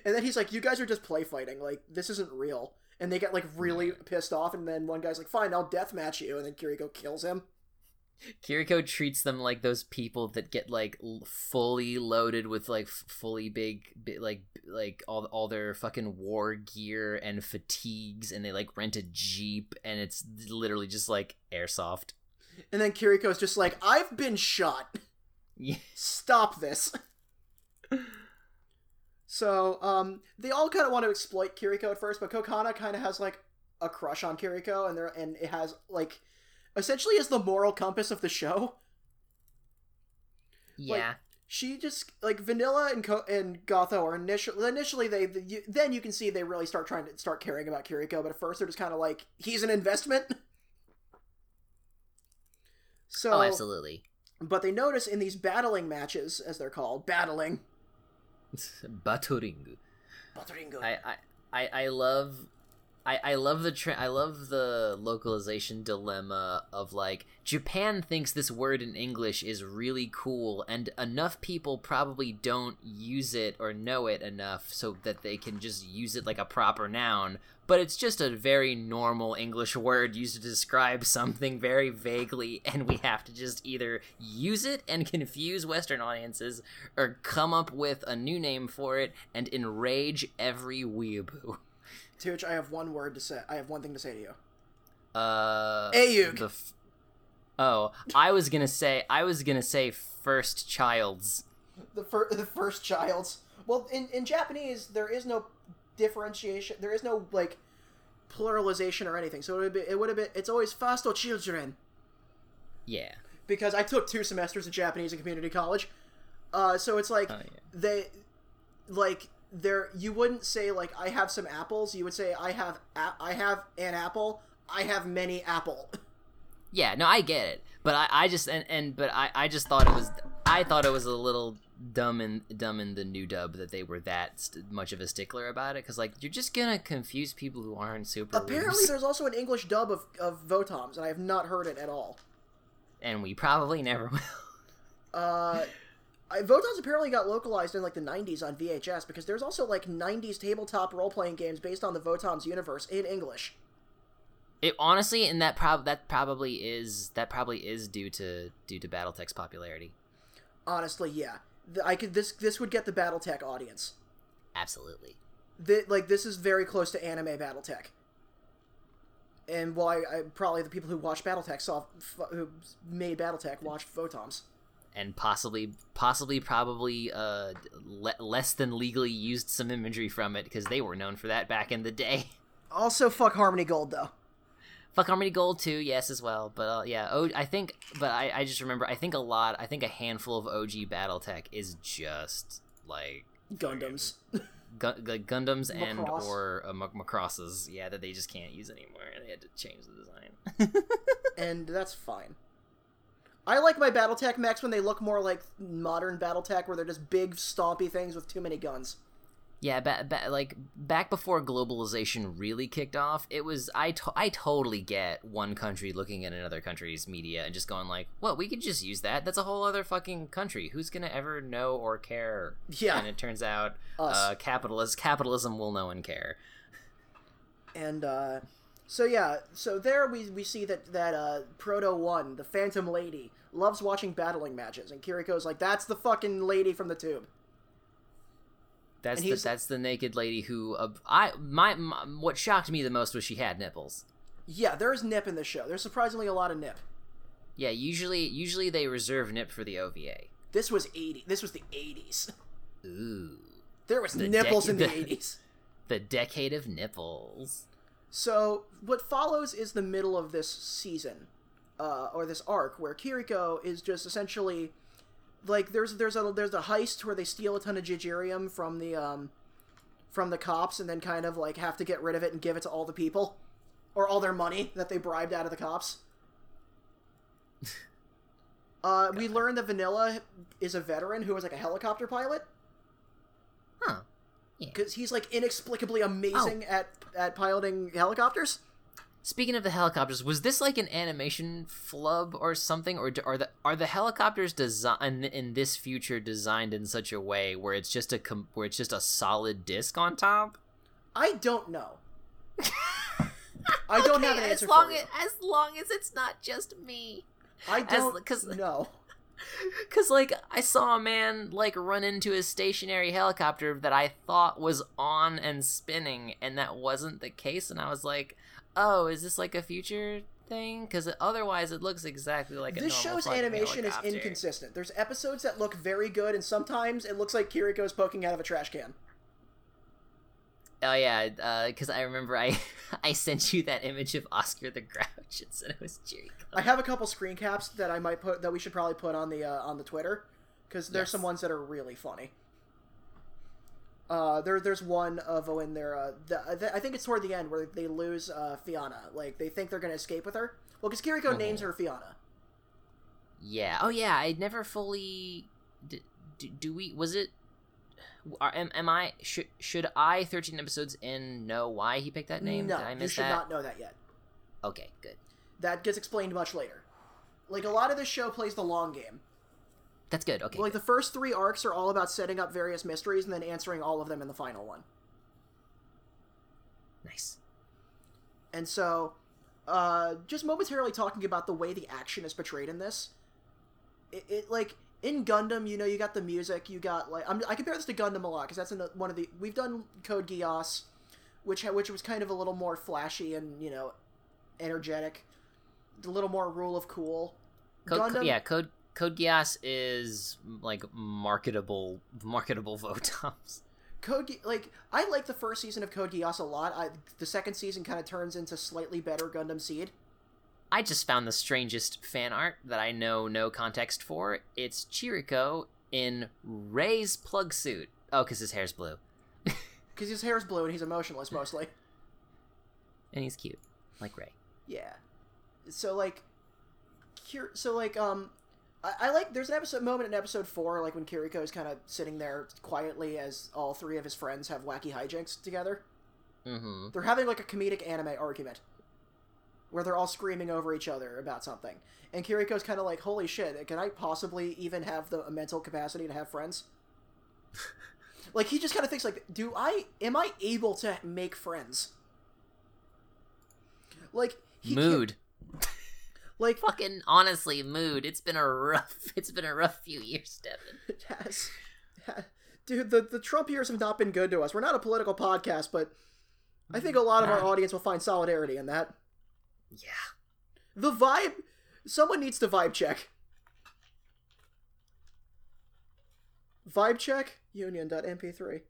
and then he's like, "You guys are just play fighting. Like this isn't real." And they get like really pissed off, and then one guy's like, "Fine, I'll deathmatch you," and then Kiriko kills him. Kiriko treats them like those people that get like l- fully loaded with like f- fully big, bi- like like all all their fucking war gear and fatigues, and they like rent a jeep, and it's literally just like airsoft. And then Kiriko's just like, "I've been shot." Yeah. stop this. so, um, they all kind of want to exploit Kiriko at first, but Kokana kind of has like a crush on Kiriko, and there and it has like essentially is the moral compass of the show. Yeah. She just like Vanilla and Ko- and Gotho are initially initially they the, you, then you can see they really start trying to start caring about Kiriko, but at first they're just kind of like he's an investment. So, oh, absolutely. but they notice in these battling matches, as they're called, battling. Baturingu. Batoringo. I, I, I, I love I, I love the tra- I love the localization dilemma of like Japan thinks this word in English is really cool and enough people probably don't use it or know it enough so that they can just use it like a proper noun but it's just a very normal English word used to describe something very vaguely and we have to just either use it and confuse western audiences or come up with a new name for it and enrage every weeaboo To which I have one word to say. I have one thing to say to you. Uh, Ayuk. f- oh, I was gonna say, I was gonna say first child's. The fir- the first child's. Well, in in Japanese, there is no differentiation. There is no like pluralization or anything. So it would be. It would have been. It's always fasto children. Yeah. because I took two semesters of Japanese in community college. Uh, so it's like Oh, yeah. they like there you wouldn't say like I have some apples. You would say I have a- I have an apple. I have many apple. Yeah. No, I get it, but I, I just and, and but I, I just thought it was, I thought it was a little dumb in dumb in the new dub that they were that st- much of a stickler about it because like you're just gonna confuse people who aren't super. Apparently, there's also an English dub of of Votoms, and I have not heard it at all. and we probably never will. Uh, I, Votoms apparently got localized in like the 90s on VHS because there's also like 90s tabletop role playing games based on the Votoms universe in English. It honestly, and that prob that probably is that probably is due to due to BattleTech's popularity. Honestly, yeah, I could this this would get the BattleTech audience. Absolutely. Th like this is very close to anime BattleTech. And why I, probably the people who watched BattleTech saw who made BattleTech watched Votoms. and possibly possibly probably uh le- less than legally used some imagery from it because they were known for that back in the day Also, fuck Harmony Gold though. Fuck harmony gold too yes as well but uh, yeah oh i think but I, I just remember i think a lot i think a handful of og battletech is just like Gundams. gu- gu- gundams and Macross. or uh, Mac- macrosses yeah that they just can't use anymore and they had to change the design and that's fine. I like my BattleTech mechs when they look more like modern BattleTech, where they're just big, stompy things with too many guns. Yeah, ba- ba- like back before globalization really kicked off, it was I to- I totally get one country looking at another country's media and just going like, "What? We could just use that. That's a whole other fucking country. Who's gonna ever know or care?" Yeah. And it turns out, uh, capitalist capitalism will know and care. And uh, so yeah, so there we we see that that uh, Proto One, the Phantom Lady, loves watching battling matches, and Kiriko's like, "That's the fucking lady from the tube." That's the, that's the naked lady who uh, I my, my what shocked me the most was she had nipples. Yeah, there's nip in this show. There's surprisingly a lot of nip. Yeah, usually usually they reserve nip for the OVA. This was eighty. This was the '80s. Ooh, There was The nipples in the decade- '80s. the decade of nipples. So what follows is the middle of this season, uh, or this arc, where Kiriko is just essentially like there's there's a there's a heist where they steal a ton of Jijirium from the um from the cops and then kind of like have to get rid of it and give it to all the people or all their money that they bribed out of the cops. Uh, we learned that Vanilla is a veteran who was like a helicopter pilot Huh. because he's like inexplicably amazing at at piloting helicopters. Speaking of the helicopters, was this like an animation flub or something, or are the are the helicopters designed in this future designed in such a way where it's just a com- where it's just a solid disc on top? I don't know. I don't have an answer as long for you. as, as long as it's not just me. I don't. Cause know. Cause like I saw a man like run into a stationary helicopter that I thought was on and spinning, and that wasn't the case. And I was like, "Oh, is this like a future thing?" Because otherwise, it looks exactly like a This show's animation is inconsistent. There's episodes that look very good, and sometimes it looks like Kiriko's poking out of a trash can. Oh yeah, because I remember I I sent you that image of Oscar the Grouch and said it was Jericho. I have a couple screen caps that I might put that we should probably put on the uh, on the Twitter because there's Yes. some ones that are really funny. Uh, there there's one of when they're uh, the, I think it's toward the end where they lose uh, Fiona. Like they think they're gonna escape with her. Well, because Kiriko Mhm. names her Fiona. Yeah. Oh yeah, I never fully. Do, do, do we? Was it? Are, am, am I should should I thirteen episodes in know why he picked that name? No, Did I you should that? not know that yet. Okay, good. That gets explained much later. Like a lot of this show plays the long game. That's good. Okay. Like the first three arcs are all about setting up various mysteries and then answering all of them in the final one. nice. And so, uh, just momentarily talking about the way the action is portrayed in this, it, it like in Gundam, you know, you got the music, you got like I'm, I compare this to Gundam a lot because that's in the, one of the we've done Code Geass, which ha- which was kind of a little more flashy and you know, energetic, a little more rule of cool. Code, Gundam, yeah, Code Code Geass is like marketable marketable Votoms. Code Ge- like I like the first season of Code Geass a lot. I, the second season kind of turns into slightly better Gundam Seed. I just found the strangest fan art that I know no context for. It's Chirico in Rei's plug suit. Oh, because his hair's blue. Because his hair's blue and he's emotionless mostly. And he's cute. Like Rei. Yeah. So like, Kir- so like um, I, I like there's an episode moment in episode four like when Kiriko is kind of sitting there quietly as all three of his friends have wacky hijinks together. Mm-hmm. They're having like a comedic anime argument where they're all screaming over each other about something, and Kiriko's kind of like, "Holy shit! Can I possibly even have the mental capacity to have friends?" like he just kind of thinks like, "Do I? Am I able to make friends?" Like he Mood. Like Fucking honestly, mood. It's been a rough it's been a rough few years, Devin. Yes. Dude, the, the Trump years have not been good to us. We're not a political podcast, but I think a lot of our audience will find solidarity in that. Yeah. The vibe. Someone needs to vibe check. Vibe check union.mp3.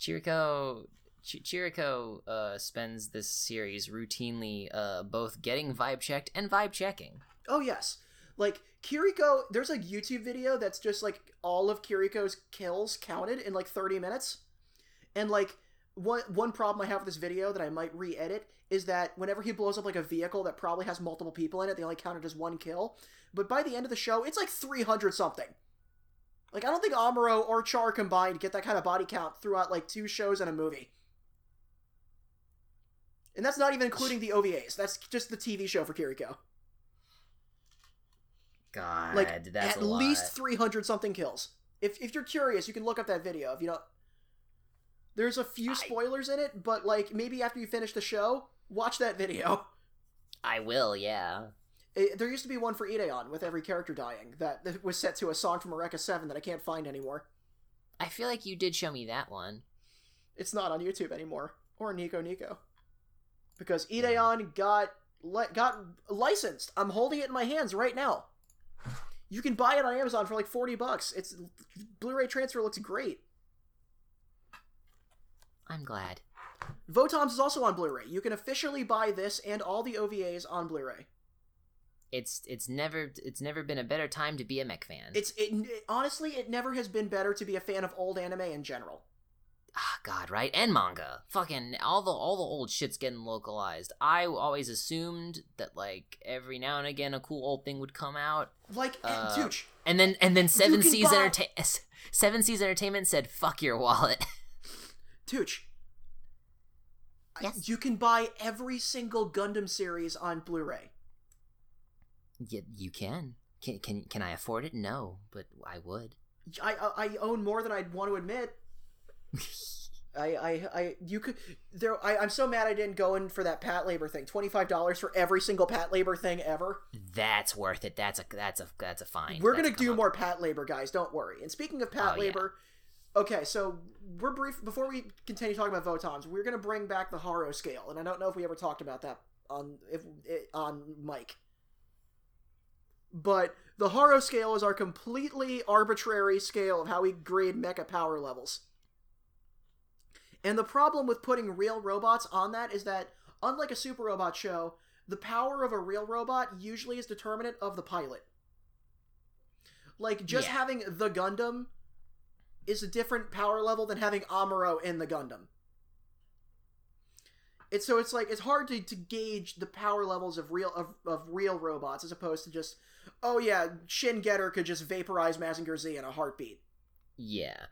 Chiriko Ch- Chiriko uh, spends this series routinely uh, both getting vibe checked and vibe checking. Oh, yes. Like, Kiriko, there's a YouTube video that's just like all of Kiriko's kills counted in like 30 minutes. And like, one, one problem I have with this video that I might re edit is that whenever he blows up like a vehicle that probably has multiple people in it, they only count it as one kill. But by the end of the show, it's like 300 something. Like, I don't think Amuro or Char combined get that kind of body count throughout like two shows and a movie. And that's not even including the OVAs. That's just the TV show for Kiriko. God, like at a lot. least 300 something kills if, if you're curious you can look up that video if you don't there's a few I- spoilers in it but like maybe after you finish the show watch that video I will, yeah. It- there used to be one for Ideon with every character dying that, that was set to a song from Eureka 7 that I can't find anymore I feel like you did show me that one. it's not on YouTube anymore or Nico Nico because Ideon got got licensed I'm holding it in my hands right now you can buy it on Amazon for like 40 bucks it's Blu-ray transfer looks great I'm glad. Votoms is also on Blu-ray. You can officially buy this and all the OVAs on Blu-ray. It's it's never it's never been a better time to be a mech fan. It's it, it- honestly, it never has been better to be a fan of old anime in general. Ah, God, right? And manga. Fucking all the all the old shit's getting localized. I always assumed that like every now and again a cool old thing would come out, Like, Uh, Tooch, and then and then Seven Seas buy- Entertain Seven Seas Entertainment said fuck your wallet. Tooch. Yes? You can buy every single Gundam series on Blu-ray. yeah, you can. Can can can I afford it? No, but I would. I I, I own more than I'd want to admit. I, I, I, you could there. I, I'm so mad I didn't go in for that Patlabor thing. Twenty five dollars for every single Patlabor thing ever. That's worth it. That's a that's a that's a fine. We're gonna do up. more Patlabor, guys. Don't worry. And speaking of Pat Oh, yeah. Labor, okay, so we're brief before we continue talking about Votoms, We're gonna bring back the Haro scale, and I don't know if we ever talked about that on if on Mike. But the Haro scale is our completely arbitrary scale of how we grade mecha power levels. And the problem with putting real robots on that is that, unlike a super robot show, the power of a real robot usually is determinant of the pilot. Like, just Yeah. having the Gundam is a different power level than having Amuro in the Gundam. It's so it's like it's hard to, to gauge the power levels of real of, of real robots as opposed to just oh yeah Shin Getter could just vaporize Mazinger Z in a heartbeat. Yeah.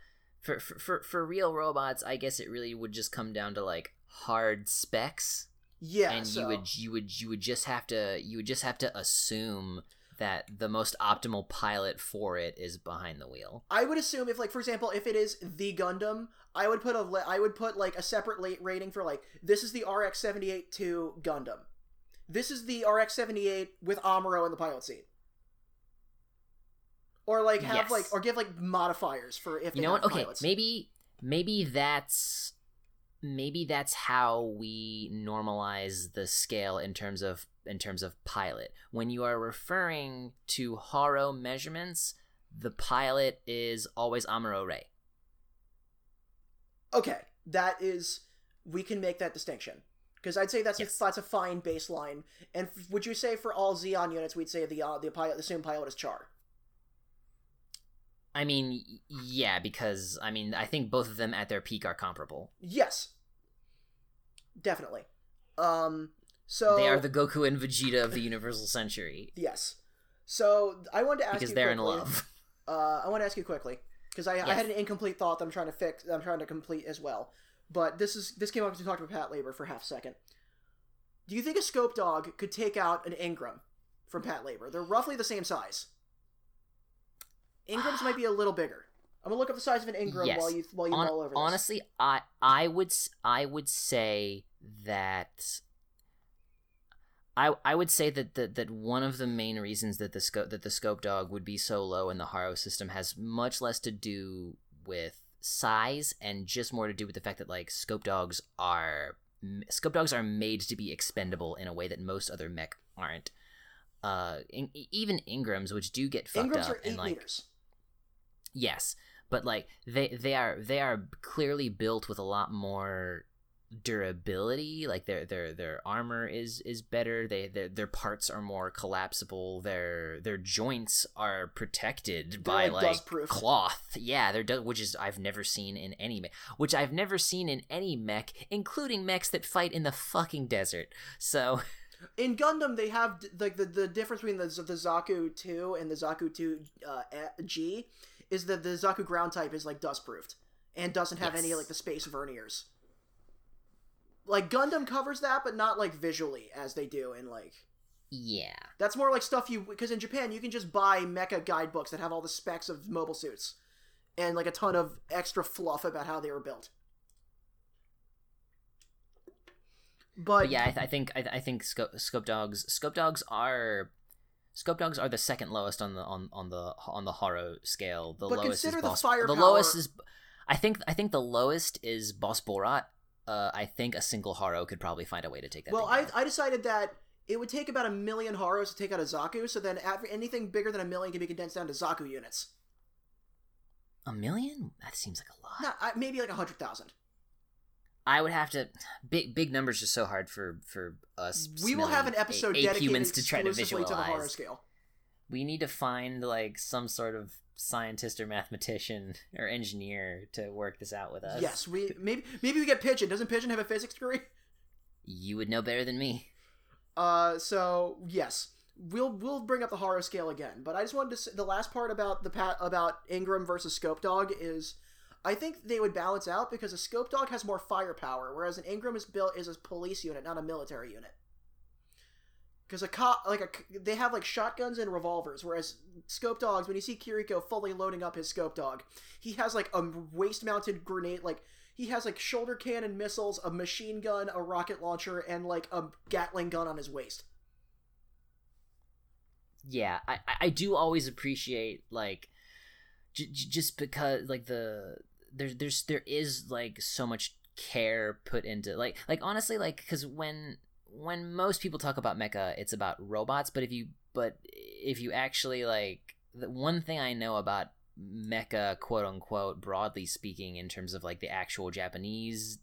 For, for for real robots, I guess it really would just come down to like hard specs, Yeah, and so, you would you would you would just have to you would just have to assume that the most optimal pilot for it is behind the wheel. I would assume if like for example if it is the Gundam, I would put a I would put like a separate late rating for like this is the RX seventy eight two Gundam, this is the RX seventy eight with Amuro in the pilot seat, or like have Yes. like or give like modifiers for if You know what? Okay, pilots. maybe maybe that's maybe that's how we normalize the scale in terms of in terms of pilot. When you are referring to Haro measurements, the pilot is always Amuro Ray. Okay, that is we can make that distinction because I'd say that's Yes. a, that's a fine baseline. And f- would you say for all Zeon units, we'd say the uh, the pilot the same pilot is Char? I mean, yeah, because I mean, I think both of them at their peak are comparable. Yes, definitely. Um, so They are the Goku and Vegeta of the Universal Century yes. So I wanted to ask because you they're in love. Uh, I want to ask you quickly because I, I had an incomplete thought that I'm trying to fix. I'm trying to complete as well. But this is this came up as we talked about Patlabor for half a second. Do you think a scope dog could take out an Ingram from Patlabor? They're roughly the same size. Ingrams might be a little bigger. I'm gonna look up the size of an Ingram Yes. while you while you Hon- mull over this. honestly, I I would I would say that I I would say that that, that one of the main reasons that the scope that the scope dog would be so low in the Haro system has much less to do with size and just more to do with the fact that like scope dogs are scope dogs are made to be expendable in a way that most other mech aren't. Uh, in, even Ingrams, which do get fucked Ingrams up and like meters. Yes, but like they they are they are clearly built with a lot more durability. Like their their their armor is is better. They their their parts are more collapsible. Their their joints are protected by like, like, cloth. Yeah, they're which is I've never seen in any mech. Which I've never seen in any mech, including mechs that fight in the fucking desert. So In Gundam, they have like the, the difference between the the Zaku two and the Zaku two uh, G is that the Zaku ground type is like dust proofed and doesn't have any like the space verniers. Like Gundam covers that, but not like visually as they do in like. yeah. That's more like stuff you because in Japan you can just buy mecha guidebooks that have all the specs of mobile suits and like a ton of extra fluff about how they were built. But, But yeah, I, th- I think I, th- I think scope, scope dogs scope dogs are scope dogs are the second lowest on the on, on the on the Haro scale. The But lowest consider is the boss. firepower- The lowest is, I think I think the lowest is Boss Borot. Uh, I think a single Haro could probably find a way to take that. Well, I. I decided that it would take about a million Haros to take out a Zaku, so then anything bigger than a million can be condensed down to Zaku units. a million? That seems like a lot. Not I, maybe like a hundred thousand. I would have to big big numbers just so hard for for us. we will have an episode ape dedicated humans to try to exclusively to the horror visualize. scale. We need to find like some sort of scientist or mathematician or engineer to work this out with us. Yes, we maybe maybe we get Pigeon. Doesn't Pigeon have a physics degree? you would know better than me. Uh, so yes, we'll we'll bring up the Haro scale again. But I just wanted to say the last part about the pat about Ingram versus Scope Dog is, I think they would balance out because a Scope Dog has more firepower, whereas an Ingram is built is a police unit, not a military unit. Because a cop, like a, they have like shotguns and revolvers, whereas Scope Dogs, when you see Kiriko fully loading up his Scope Dog, he has like a waist-mounted grenade, like he has like shoulder cannon missiles, a machine gun, a rocket launcher, and like a Gatling gun on his waist. yeah i I- do always appreciate like j- just because like the there's there's there is like so much care put into like like honestly like because when when most people talk about mecha it's about robots but if you but if you actually like the one thing i know about mecha quote unquote broadly speaking in terms of like the actual japanese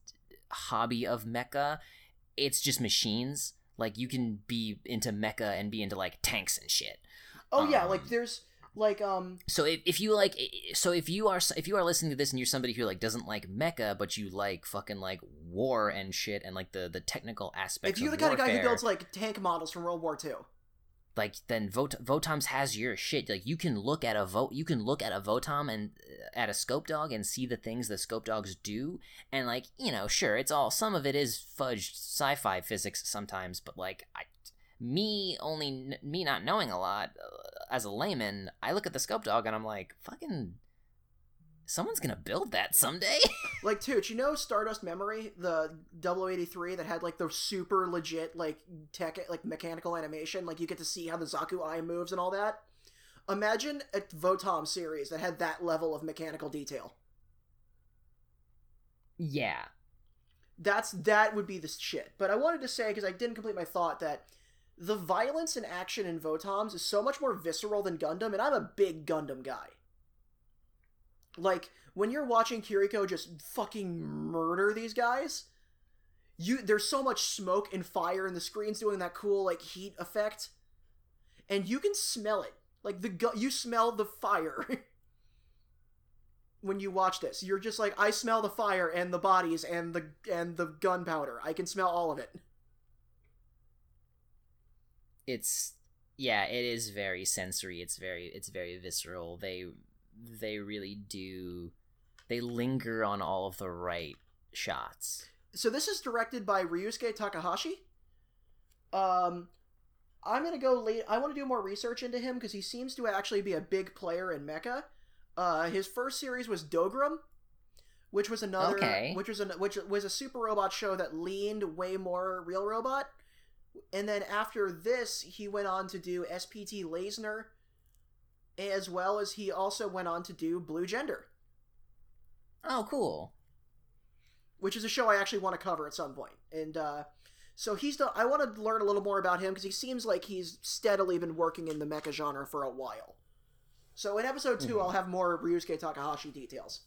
hobby of mecha it's just machines. Like you can be into mecha and be into like tanks and shit. Oh yeah, like Um, there's like um so if, if you like so if you are if you are listening to this and you're somebody who like doesn't like mecha but you like fucking like war and shit and like the the technical aspects if you're the kind of guy who builds like tank models from World War II. like then Vot- Votoms has your shit. Like you can look at a vote, you can look at a Votom and uh, at a Scope Dog and see the things the Scope Dogs do, and like you know, sure, it's all some of it is fudged sci-fi physics sometimes, but like I, me only me not knowing a lot uh, as a layman, I look at the Scope Dog and I'm like, fucking, someone's gonna build that someday. Like Tooch, you know Stardust Memory, the 083 that had like the super legit like tech like mechanical animation, like you get to see how the Zaku eye moves and all that. Imagine a Votom series that had that level of mechanical detail. yeah, That's that would be the shit. But I wanted to say because I didn't complete my thought that the violence and action in Votoms is so much more visceral than Gundam, and I'm a big Gundam guy. Like when you're watching Kiriko just fucking murder these guys, you there's so much smoke and fire, and the screen's doing that cool like heat effect, and you can smell it. Like the gu- you smell the fire. when you watch this. You're just like, I smell the fire and the bodies and the and the gunpowder. I can smell all of it. It's yeah it is very sensory it's very it's very visceral they they really do they linger on all of the right shots So this is directed by Ryosuke Takahashi. Um, I'm gonna go late. I want to do more research into him because he seems to actually be a big player in mecha. Uh, his first series was Dougram, which was another, Okay. which was an, which was a super robot show that leaned way more real robot. And then after this, he went on to do SPT Layzner, as well as he also went on to do Blue Gender, oh cool which is a show I actually want to cover at some point. And uh, so he's done. I want to learn a little more about him because he seems like he's steadily been working in the mecha genre for a while. So in episode 2 Mhm. I'll have more Ryosuke Takahashi details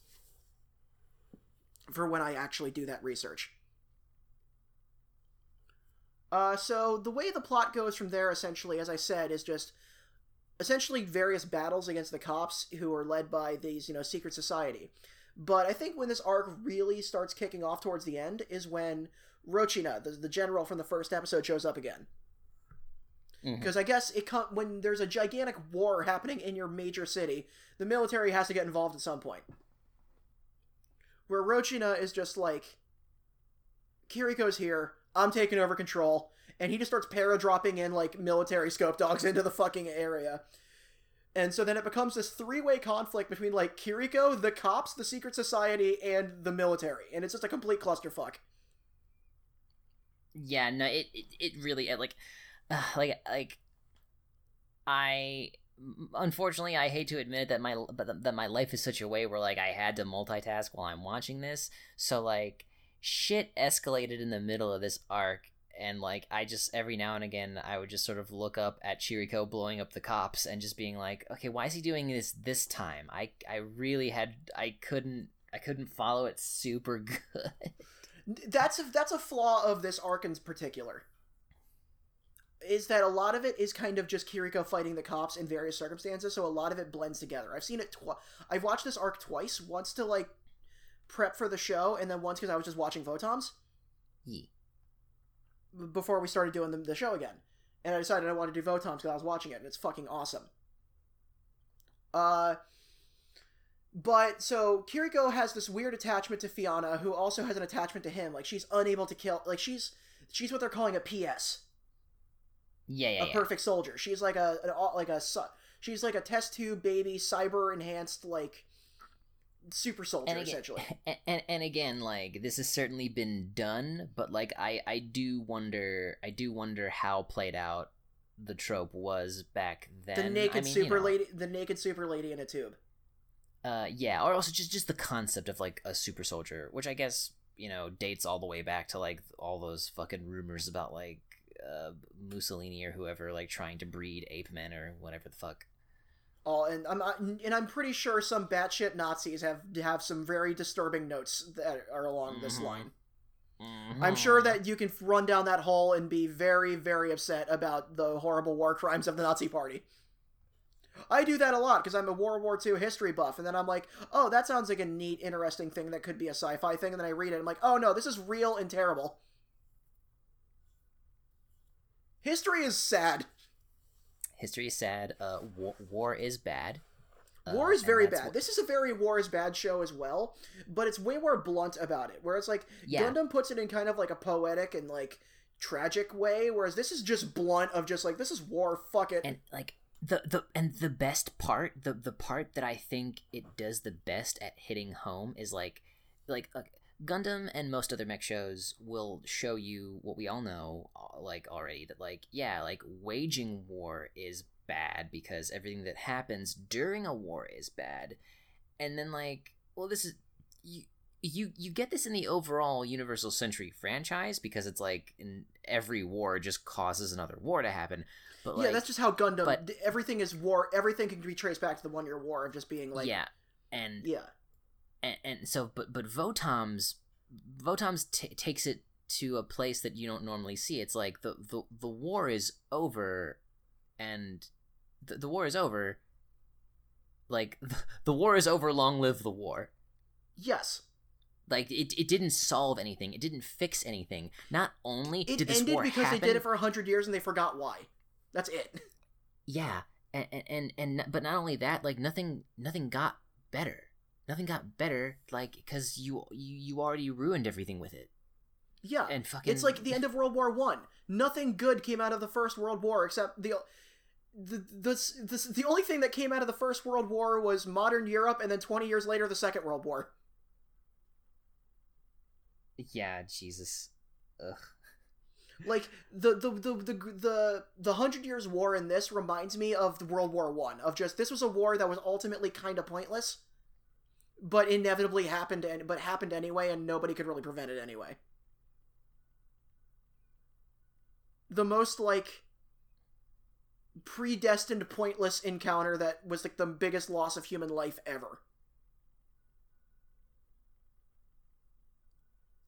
for when I actually do that research. Uh, so the way the plot goes from there, essentially, as I said, is just essentially various battles against the cops who are led by these, you know, secret society. But I think when this arc really starts kicking off towards the end is when Rochina, the, the general from the first episode, shows up again. Because I guess it com- when there's a gigantic war happening in your major city, the military has to get involved at some point. Where Rochina is just like, Kiriko's here, I'm taking over control, and he just starts para dropping in like military scope dogs into the fucking area. And so then it becomes this three way conflict between like Kiriko, the cops, the secret society, and the military, and it's just a complete clusterfuck. yeah no it it, it really it, like uh, like like i unfortunately i hate to admit that my but that my life is such a way where like i had to multitask while i'm watching this so like shit escalated in the middle of this arc and like i just every now and again i would just sort of look up at chiriko blowing up the cops and just being like okay why is he doing this this time i i really had i couldn't i couldn't follow it super good That's a, that's a flaw of this arc in particular. Is that a lot of it is kind of just Kiriko fighting the cops in various circumstances, so a lot of it blends together. I've seen it twice. I've watched this arc twice. Once to like prep for the show, and then once because I was just watching Votoms Ye. before we started doing the, the show again. And I decided I wanted to do Votoms because I was watching it, and it's fucking awesome. Uh, but so Kiriko has this weird attachment to Fiona, who also has an attachment to him. Like she's unable to kill. Like she's she's what they're calling a PS, Yeah, yeah, a yeah. perfect soldier. She's like a an, like a she's like a test tube baby, cyber enhanced like super soldier and again, essentially. and, and and again, like this has certainly been done, but like I I do wonder I do wonder how played out the trope was back then. the naked I mean, you super know, lady, the naked super lady in a tube. Uh, yeah, or also just just the concept of like a super soldier, which I guess you know dates all the way back to like all those fucking rumors about like uh Mussolini or whoever like trying to breed ape men or whatever the fuck. All and I'm and I'm pretty sure some batshit Nazis have have some very disturbing notes that are along this Mhm. line. I'm sure that you can run down that hole and be very, very upset about the horrible war crimes of the Nazi Party. I do that a lot because I'm a World War II history buff, and then I'm like, oh, that sounds like a neat, interesting thing that could be a sci fi thing, and then I read it, and I'm like, oh no, this is real and terrible. History is sad. History is sad. Uh, war, war is bad. Uh, War is very bad. what- This is a very War is bad show as well, but it's way more blunt about it. Where it's like Yeah. Gundam puts it in kind of like a poetic and like tragic way, whereas this is just blunt of just like this is war, fuck it. and like the the and the best part the the part that i think it does the best at hitting home is like like gundam and most other mech shows will show you what we all know uh, like already that like yeah like waging war is bad because everything that happens during a war is bad and then like well this is you you you get this in the overall universal century franchise because it's like in every war just causes another war to happen but like yeah, that's just how Gundam. but- everything is war. Everything can be traced back to the One Year War of just being like, yeah and, yeah, and and so but but votoms votoms t- takes it to a place that you don't normally see it's like the the, the war is over and the, the war is over like the, the war is over long live the war yes. like it, it didn't solve anything it didn't fix anything not only It did this ended war because happen, they did it for hundred years and they forgot why. That's it. yeah and, and and and but not only that like nothing nothing got better nothing got better like because you you you already ruined everything with it Yeah, and fucking it's like the end of World War One. Nothing good came out of the First World War except the. The, the, the, the only thing that came out of the First World War was modern Europe, and then 20 years later, the Second World War. yeah jesus Ugh. Like the the the the the, the Hundred Years War in this reminds me of the World War One. Of just this was a war that was ultimately kind of pointless, but inevitably happened. And but happened anyway, and nobody could really prevent it anyway. The most like predestined pointless encounter that was like the biggest loss of human life ever.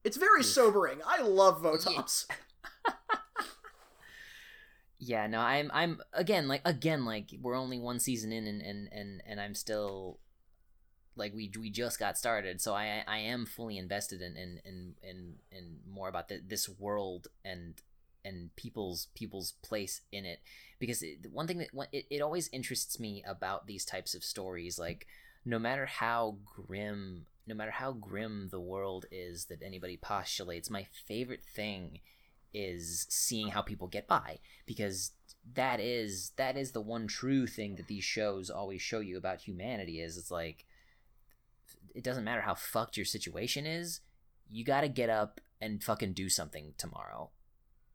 It's very Oof. sobering. I love Votoms. yeah no i'm i'm again like again like we're only one season in and and and, and i'm still like we we just got started so i i am fully invested in in in in, in more about the, this world and and people's people's place in it. Because it, one thing that it, it always interests me about these types of stories like no matter how grim no matter how grim the world is that anybody postulates my favorite thing is seeing how people get by because that is that is the one true thing that these shows always show you about humanity is it's like it doesn't matter how fucked your situation is you got to get up and fucking do something tomorrow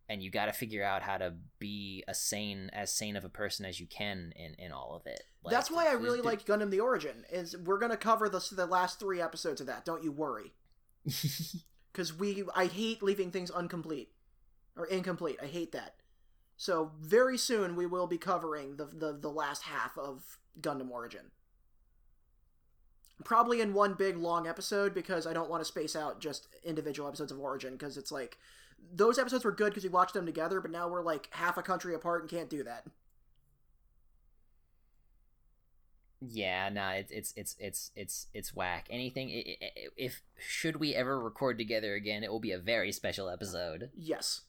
and you got to figure out how to be a sane as sane of a person as you can in in all of it Like, That's why I really there- like Gundam: The Origin. Is we're gonna cover the the last three episodes of that. Don't you worry, because we I hate leaving things incomplete or incomplete. I hate that. So very soon we will be covering the the, the last half of Gundam Origin. Probably in one big long episode because I don't want to space out just individual episodes of Origin because it's like those episodes were good because we watched them together, but now we're like half a country apart and can't do that. Yeah, nah, it's it's it's it's it's it's whack. Anything i- i- i- if should we ever record together again, it will be a very special episode. Yes.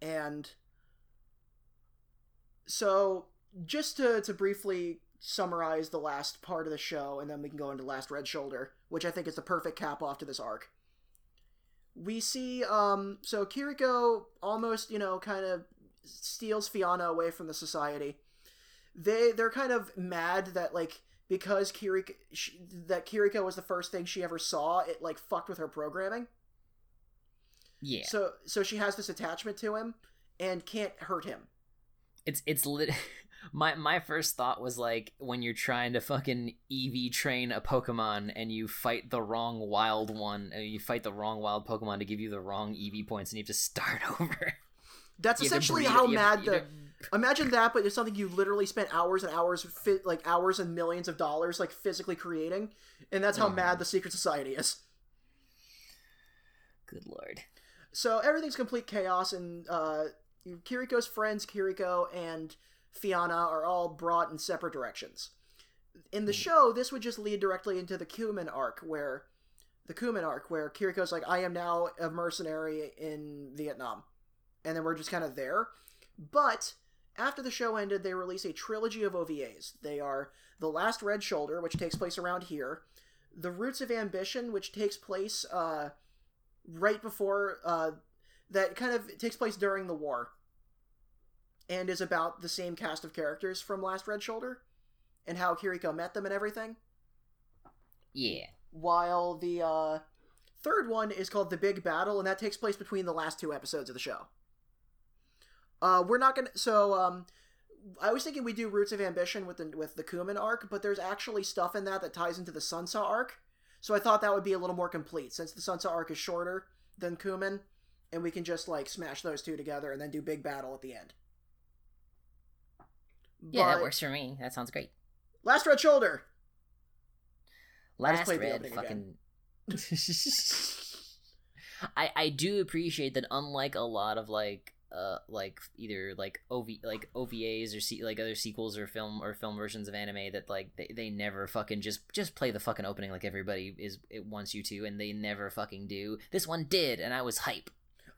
And so just to to briefly summarize the last part of the show and then we can go into Last Red Shoulder, which I think is the perfect cap off to this arc. We see um so Kiriko almost, you know, kind of steals Fiona away from the society. They they're kind of mad that like because Kiriko she, that Kiriko was the first thing she ever saw, it like fucked with her programming. Yeah, So so she has this attachment to him and can't hurt him. it's it's lit. My my first thought was like when you're trying to fucking EV train a Pokemon and you fight the wrong wild one, and you fight the wrong wild Pokemon to give you the wrong EV points, and you have to start over. That's You essentially breed it- how mad the you have to- imagine that, but it's something you literally spent hours and hours like hours and millions of dollars like physically creating, and that's how Mhm. mad the secret society is. Good lord. So everything's complete chaos, and uh, Kiriko's friends, Kiriko and Fiona, are all brought in separate directions. In the Hmm. show, this would just lead directly into the Kummen arc, where the Kummen arc, where Kiriko's like, "I am now a mercenary in Vietnam," and then we're just kind of there. But after the show ended, they release a trilogy of OVAs. They are The Last Red Shoulder, which takes place around here, The Roots of Ambition, which takes place uh, right before uh, that kind of takes place during the war and is about the same cast of characters from Last Red Shoulder and how Kiriko met them and everything. Yeah. While the uh, third one is called The Big Battle, and that takes place between the last two episodes of the show. Uh, we're not gonna. So, um, I was thinking we do Roots of Ambition with the with the Kummen arc, but there's actually stuff in that that ties into the Sunsa arc. So I thought that would be a little more complete since the Sunsa arc is shorter than Kummen, and we can just like smash those two together and then do Big Battle at the end. Yeah, that works for me. That sounds great. Last Red Shoulder. Last red fucking. I I do appreciate that unlike a lot of like uh like either like OV like OVAs or like other sequels or film or film versions of anime that like they, they never fucking just just play the fucking opening like everybody is it wants you to and they never fucking do. This one did and I was hype.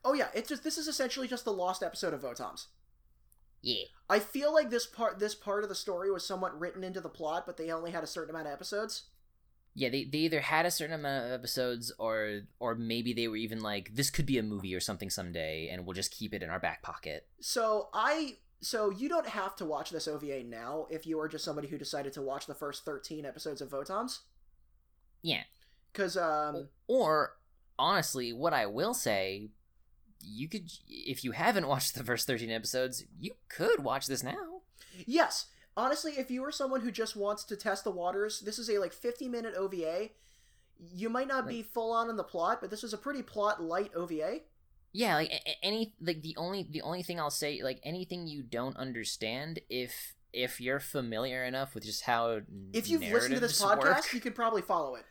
Oh yeah, it's just this is essentially just the lost episode of Votoms. Yeah. I feel like this part this part of the story was somewhat written into the plot, but they only had a certain amount of episodes. Yeah, they, they either had a certain amount of episodes or or maybe they were even like this could be a movie or something someday and we'll just keep it in our back pocket. So I so you don't have to watch this OVA now if you are just somebody who decided to watch the first 13 episodes of Votoms. Yeah. Cuz um Or honestly, what I will say, you could if you haven't watched the first 13 episodes, you could watch this now. yes, honestly if you are someone who just wants to test the waters, this is a like 50 minute OVA. You might not be full on in the plot, but this is a pretty plot light OVA. Yeah, like any like the only the only thing I'll say like anything you don't understand if if you're familiar enough with just how If you've listened to this podcast, work, you could probably follow it.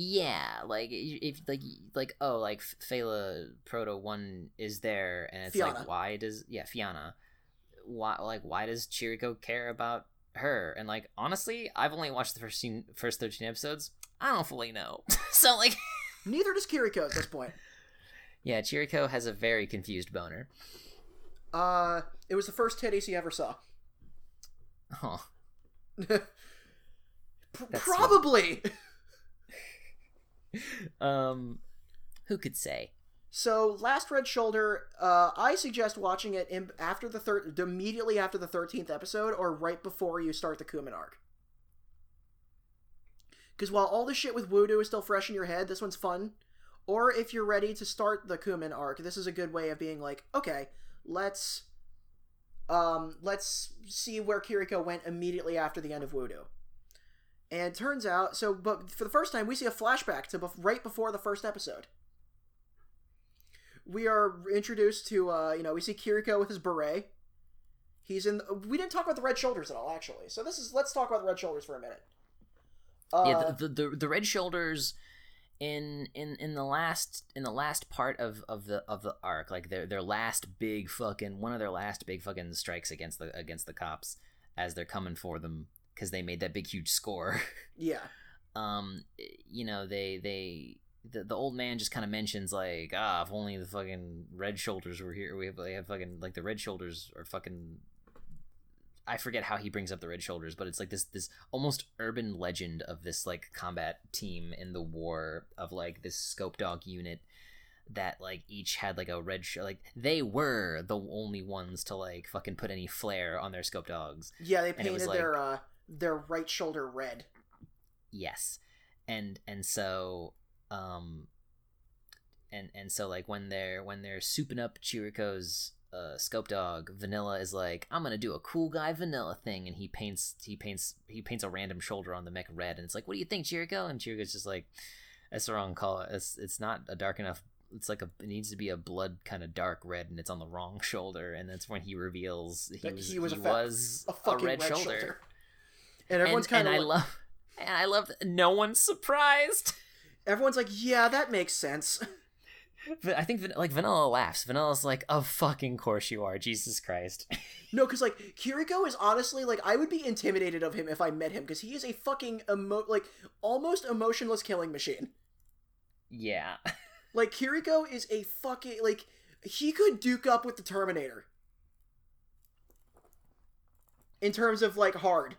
Yeah, like if like like oh like Fela Proto One is there, and it's like why does yeah Fiona, why like why does Chiriko care about her? And like honestly, I've only watched the first scene, first thirteen episodes. I don't fully know. so like Neither does Kiriko at this point. yeah, Chiriko has a very confused boner. Uh, it was the first titties he ever saw. Oh, P- Probably. um, who could say? So, Last Red Shoulder, uh, I suggest watching it in, after the third, immediately after the thirteenth episode, or right before you start the Kummen arc. Because while all the shit with Voodoo is still fresh in your head, this one's fun. Or if you're ready to start the Kummen arc, this is a good way of being like, okay, let's, um, let's see where Kiriko went immediately after the end of Voodoo. And it turns out, so, but for the first time, we see a flashback to bef- right before the first episode we are introduced to uh you know we see Kiriko with his beret. He's in. We didn't talk about the red shoulders at all, actually. So this is let's talk about the red shoulders for a minute. Uh, yeah, the, the the the red shoulders in in in the last in the last part of of the of the arc, like their their last big fucking one of their last big fucking strikes against the against the cops as they're coming for them because they made that big huge score. yeah. um, you know they they. The, the old man just kind of mentions like ah if only the fucking red shoulders were here we have they have fucking like the red shoulders are fucking I forget how he brings up the red shoulders, but it's like this this almost urban legend of this like combat team in the war of like this scope dog unit that like each had like a red sh- like they were the only ones to like fucking put any flair on their scope dogs. Yeah, they it was painted their uh their right shoulder red. Yes. And and so um and and so like when they're when they're souping up Chiriko's uh, scope dog vanilla is like i'm gonna do a cool guy vanilla thing and he paints he paints he paints a random shoulder on the mech red and it's like what do you think chirico and chirico's just like that's the wrong color it's it's not a dark enough it's like a it needs to be a blood kind of dark red and it's on the wrong shoulder and that's when he reveals he That was he he was was, a fa- A fucking red, red, shoulder, shoulder. And everyone's kind and of i love and i love no one's surprised everyone's like, "Yeah, that makes sense." But I think like Vanilla laughs. Vanilla's like, "Of fucking course you are, Jesus Christ." no, cuz like Kiriko is honestly like I would be intimidated of him if I met him cuz he is a fucking emo- like almost emotionless killing machine. yeah, Like Kiriko is a fucking like he could duke up with the Terminator. In terms of like hard.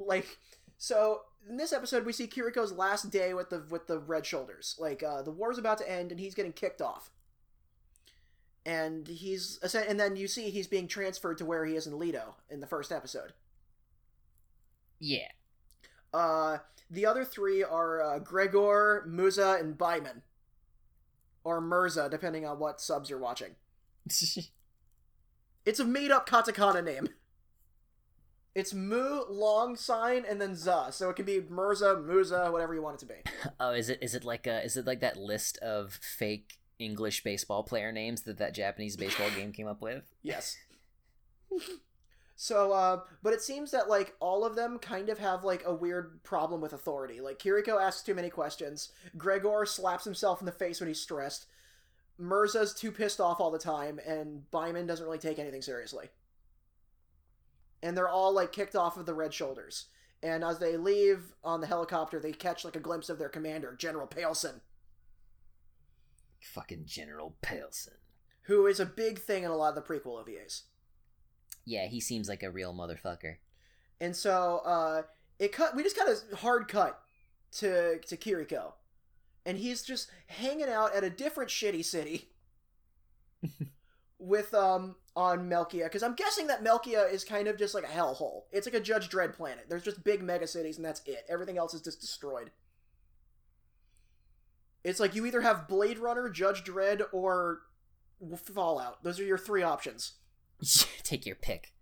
Like so in this episode we see Kiriko's last day with the with the red shoulders. Like uh the war's about to end and he's getting kicked off. And he's and then you see he's being transferred to where he is in Leto in the first episode. yeah. Uh the other three are uh, Gregor, Musa, and Byman. Or Mirza, depending on what subs you're watching. It's a made up katakana name. It's Mu, long sign, and then Za. So it can be Mirza, Musa, whatever you want it to be. oh, is it is it like a is it like that list of fake English baseball player names that that Japanese baseball game came up with? Yes. so, uh, but it seems that, like, all of them kind of have, like, a weird problem with authority. Like, Kiriko asks too many questions. Gregor slaps himself in the face when he's stressed. Mirza's too pissed off all the time, and Byman doesn't really take anything seriously. And they're all, like, kicked off of the Red Shoulders. And as they leave on the helicopter, they catch, like, a glimpse of their commander, General Pailsen, Fucking General Pailsen. who is a big thing in a lot of the prequel OVAs. Yeah, he seems like a real motherfucker. And so uh it cut we just got a hard cut to to Kiriko. And he's just hanging out at a different shitty city with um on Melkia because I'm guessing that Melkia is kind of just like a hellhole. It's like a Judge Dredd planet. There's just big mega cities and that's it. Everything else is just destroyed. It's like you either have Blade Runner, Judge Dredd, or Fallout. Those are your three options. Take your pick.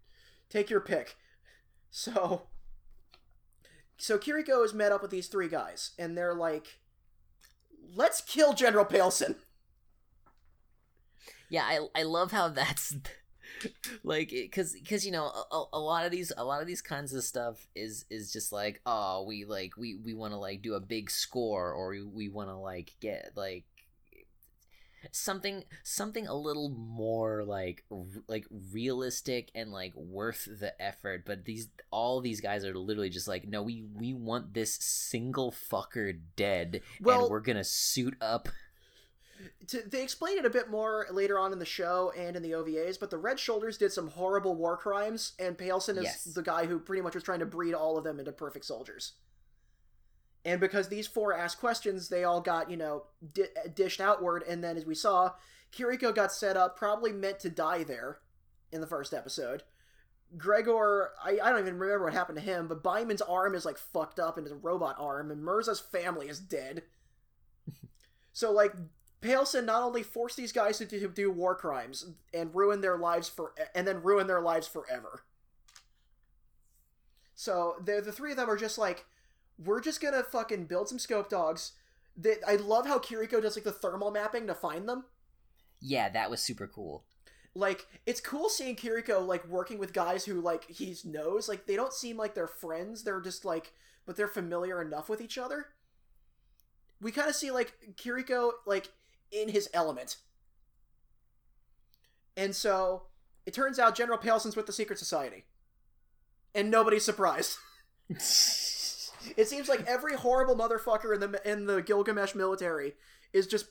Take your pick. So So Kiriko has met up with these three guys, and they're like, Let's kill General Pailsen. Yeah, I I love how that's like because because you know a, a lot of these a lot of these kinds of stuff is is just like oh we like we we want to like do a big score or we, we want to like get like something something a little more like r- like realistic and like worth the effort. But these all these guys are literally just like no we we want this single fucker dead Well- and we're gonna suit up To, they explain it a bit more later on in the show and in the OVAs, but the Red Shoulders did some horrible war crimes, and Pailsen is Yes. the guy who pretty much was trying to breed all of them into perfect soldiers. And because these four asked questions, they all got, you know, di- dished outward, and then as we saw, Kiriko got set up, probably meant to die there in the first episode. Gregor, I, I don't even remember what happened to him, but Byman's arm is like fucked up into a robot arm, and Mirza's family is dead. so, like, Pailsen not only forced these guys to do, to do war crimes and ruin their lives for, and then ruin their lives forever. So the the three of them are just like, we're just gonna fucking build some scope dogs. That I love how Kiriko does like the thermal mapping to find them. yeah that was super cool like it's cool seeing Kiriko like working with guys who like he knows. Like they don't seem like they're friends. They're just like, but they're familiar enough with each other. We kind of see like Kiriko like in his element, and so it turns out General Pailsen's with the Secret Society, and nobody's surprised. it seems like every horrible motherfucker in the in the Gilgamesh military is just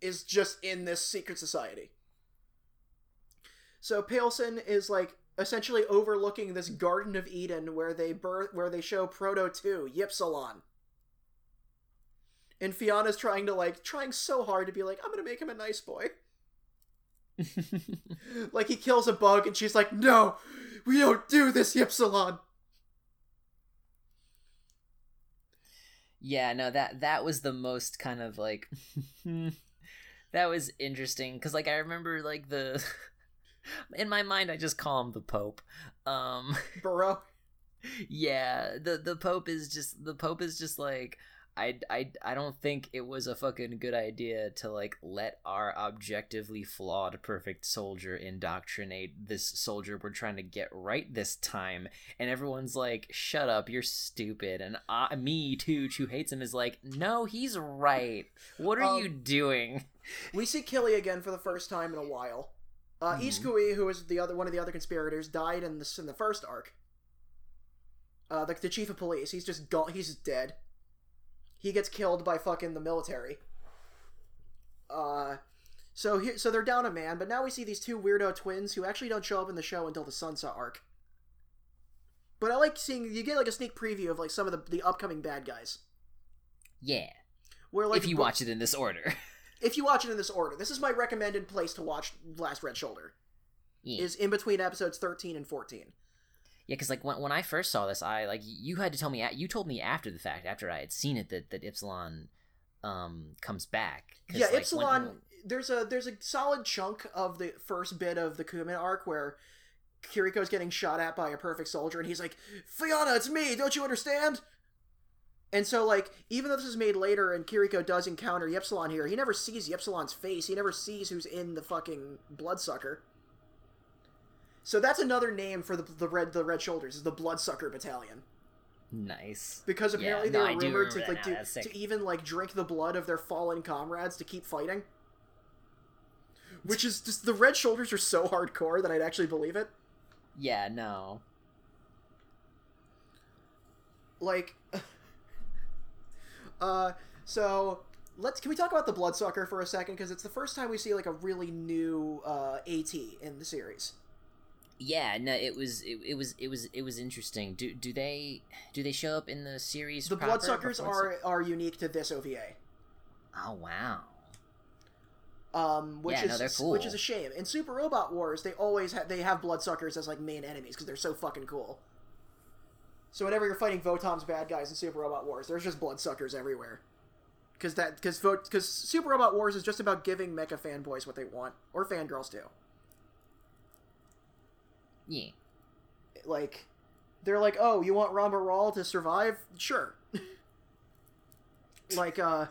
is just in this secret society. So Pailsen is like essentially overlooking this Garden of Eden where they birth where they show Proto 2, Ypsilon. And Fiona's trying to like trying so hard to be like, I'm gonna make him a nice boy. like he kills a bug and she's like, No, we don't do this, Ypsilon. yeah, no that that was the most kind of like that was interesting because like I remember like the in my mind I just call him the Pope. Um Burrow. yeah, the the Pope is just the Pope is just like I, I, I don't think it was a fucking good idea to like let our objectively flawed perfect soldier indoctrinate this soldier we're trying to get right this time and everyone's like shut up you're stupid and I, me too who hates him is like no he's right what are Um, you doing We see Killy again for the first time in a while. Uh, Mhm. Iskui, who is the other one of the other conspirators, died in the in the first arc. Uh, the, the chief of police, he's just gone. He's dead. He gets killed by fucking the military. Uh, so here, so they're down a man, but now we see these two weirdo twins who actually don't show up in the show until the Sunsa arc. But I like seeing you get like a sneak preview of like some of the the upcoming bad guys. yeah Where like if you watch it in this order if you watch it in this order, this is my recommended place to watch Last Red Shoulder. yeah Is in between episodes thirteen and fourteen. Yeah, because like when, when I first saw this, I like you had to tell me. You told me after the fact, after I had seen it, that that Ypsilon um comes back. Yeah, like, when- There's a there's a solid chunk of the first bit of the Kummen arc where Kiriko's getting shot at by a perfect soldier, and he's like, "Fiona, it's me! Don't you understand?" And so, like, even though this is made later, and Kiriko does encounter Ypsilon here, he never sees Ypsilon's face. He never sees who's in the fucking bloodsucker. So that's another name for the the red the Red Shoulders is the Bloodsucker Battalion. nice. because Yeah, apparently no, they were rumored to like now. to, to even like drink the blood of their fallen comrades to keep fighting. Which is just the red shoulders are so hardcore that I'd actually believe it. Yeah, no. Like uh so let's can we talk about the bloodsucker for a second because it's the first time we see like a really new uh AT in the series. Yeah, no. It was it, it was it was it was interesting. Do do they do they show up in the series? The proper bloodsuckers are are unique to this OVA. Oh wow. um, which Yeah, is no, they're which is a shame. In Super Robot Wars, they always have they have bloodsuckers as like main enemies because they're so fucking cool. So whenever you're fighting Votom's bad guys in Super Robot Wars, there's just bloodsuckers everywhere. Because that because because Super Robot Wars is just about giving mecha fanboys what they want or fangirls too. Yeah. Like, they're like, oh, you want Ramba Ral to survive? Sure. like, uh,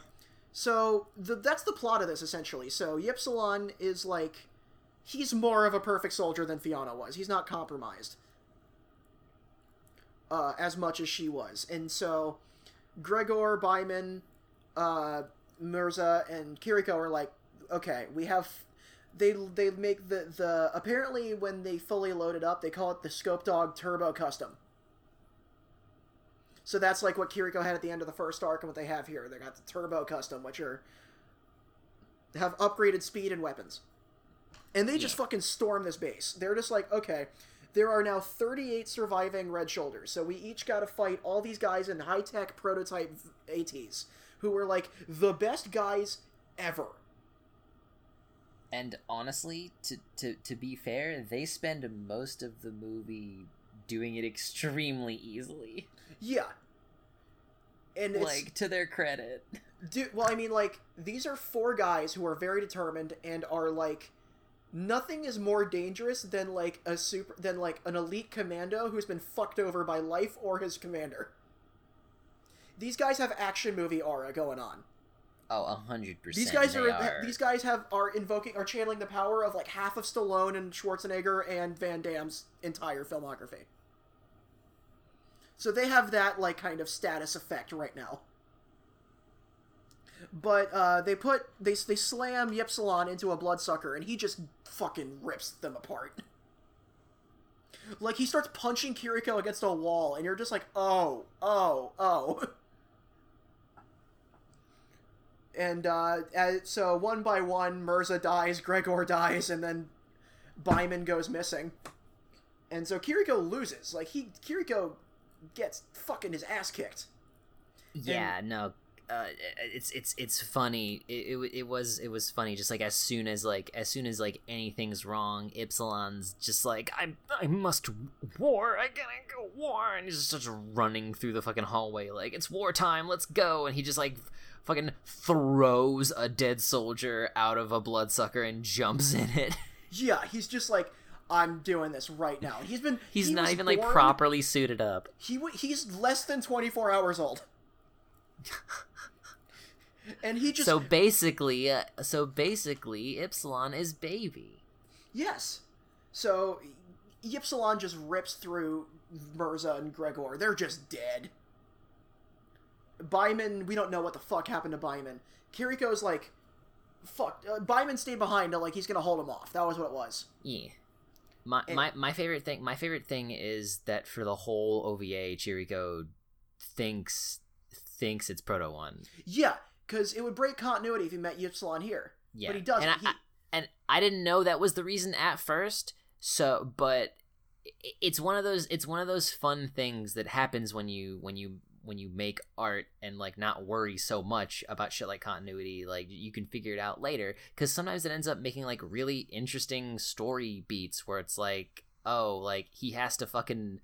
so the, that's the plot of this essentially. So Ypsilon is like, he's more of a perfect soldier than Fiona was. He's not compromised uh, as much as she was, and so Gregor, Byman, uh, Mirza, and Kiriko are like, okay, we have. They, they make the, the apparently when they fully load it up they call it the scope dog turbo custom. So that's like what Kiriko had at the end of the first arc and what they have here. They got the turbo custom which are have upgraded speed and weapons. And they just Yeah. fucking storm this base. They're just like okay there are now 38 surviving red shoulders. So we each got to fight all these guys in high-tech prototype ats who were like the best guys ever And honestly, to to to be fair, they spend most of the movie doing it extremely easily. yeah and it's like to their credit. Dude, well, I mean, like these are four guys who are very determined and are like, nothing is more dangerous than like a super than like an elite commando who's been fucked over by life or his commander. These guys have action movie aura going on. Oh, a hundred percent. These guys they are, these guys have are invoking are channeling the power of like half of Stallone and Schwarzenegger and Van Damme's entire filmography. So they have that like kind of status effect right now. But uh, they put they they slam Ypsilon into a bloodsucker and he just fucking rips them apart. Like he starts punching Kiriko against a wall and you're just like, "Oh, oh, oh." and uh, as, so one by one, Mirza dies, Gregor dies, and then Byman goes missing. And so Kiriko loses. Like he, Kiriko gets fucking his ass kicked. Yeah, no. Uh, it's it's it's funny. It, it, it was it was funny. Just like as soon as like as soon as like anything's wrong, Ypsilon's just like I I must war. I gotta go war, and he's just starts running through the fucking hallway like it's wartime. Let's go, and he just like fucking throws a dead soldier out of a bloodsucker and jumps in it. Yeah, he's just like, I'm doing this right now. He's been. He's he not even like properly suited up. He he's less than 24 hours old. and he just So basically, uh, so basically, Ypsilon is baby. yes. So Ypsilon just rips through Mirza and Gregor. They're just dead. Byman, we don't know what the fuck happened to Byman. Kiriko's like, fuck. Uh, Byman stayed behind to like he's gonna hold him off. That was what it was. Yeah. My, And- my my favorite thing my favorite thing is that for the whole OVA, Chiriko thinks thinks it's Proto One. Yeah, because it would break continuity if he met Ypsilon here. Yeah, But he doesn't. And I, He- and I didn't know that was the reason at first. So, but it's one of those it's one of those fun things that happens when you when you when you make art and like not worry so much about shit like continuity like you can figure it out later because sometimes it ends up making like really interesting story beats where it's like oh like he has to fucking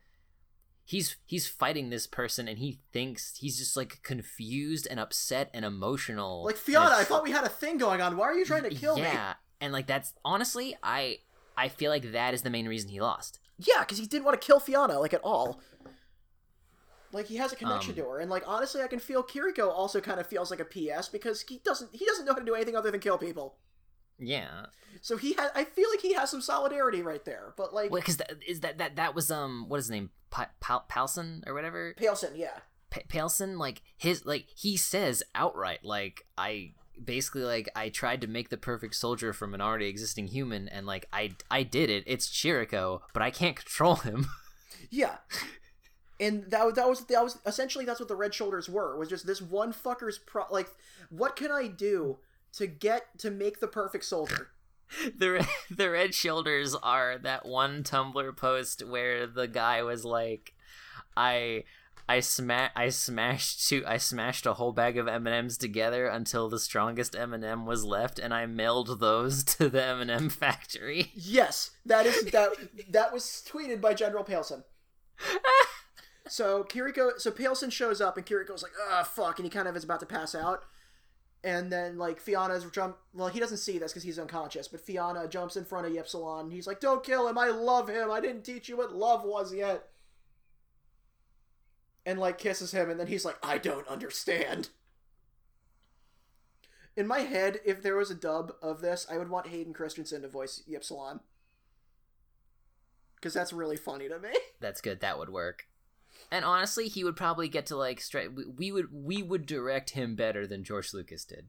he's he's fighting this person and he thinks he's just like confused and upset and emotional Like Fiona, I thought we had a thing going on. Why are you trying to kill me? yeah, and like that's honestly, I I feel like that is the main reason he lost. Yeah, because he didn't want to kill Fiona like at all. Like he has a connection Um, to her, and like honestly, I can feel Kiriko also kind of feels like a PS because he doesn't he doesn't know how to do anything other than kill people. Yeah, So he had I feel like he has some solidarity right there. But like because that is that that that was um what is his name pa- Pal- Palson or whatever Palson, yeah, pa- Palson like his like he says outright like I basically like I tried to make the perfect soldier from an already existing human and like I I did it. It's Chirico, but I can't control him. yeah. And that that was that was essentially that's what the red shoulders were was just this one fucker's pro like what can I do to get to make the perfect soldier? the the red shoulders are that one Tumblr post where the guy was like, I. I sma- I smashed two I smashed a whole bag of M&Ms together until the strongest M&M was left and I mailed those to the M&M factory. Yes, that is that that was tweeted by General Pailsen. so Kiriko, so Pailsen shows up and Kiriko's like, "Ah, fuck," and he kind of is about to pass out, and then like Fiona's jump. Well, he doesn't see this because he's unconscious, but Fiona jumps in front of Ypsilon. He's like, "Don't kill him. I love him. I didn't teach you what love was yet." And like kisses him, and then he's like, "I don't understand." In my head, if there was a dub of this, I would want Hayden Christensen to voice Ypsilon. Because that's really funny to me. That's good. That would work. And honestly, he would probably get to like straight. We, would we would direct him better than George Lucas did.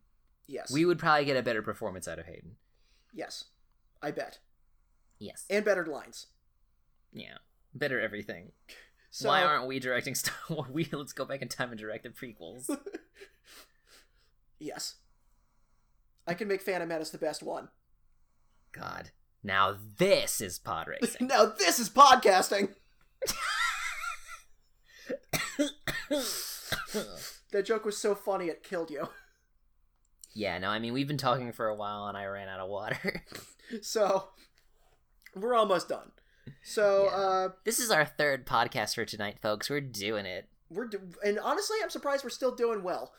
Yes. We would probably get a better performance out of Hayden. Yes. I bet. Yes. And better lines. yeah. Better everything. So, Why aren't we directing Star Wars? We let's go back in time and direct the prequels. Yes. I can make Phantom Menace the best one. God. Now this is pod racing. now this is podcasting! That joke was so funny it killed you. yeah, no, I mean we've been talking for a while and I ran out of water. So, we're almost done. So, Yeah. uh, this is our third podcast for tonight, folks. We're doing it. we're do- and honestly, I'm surprised we're still doing well.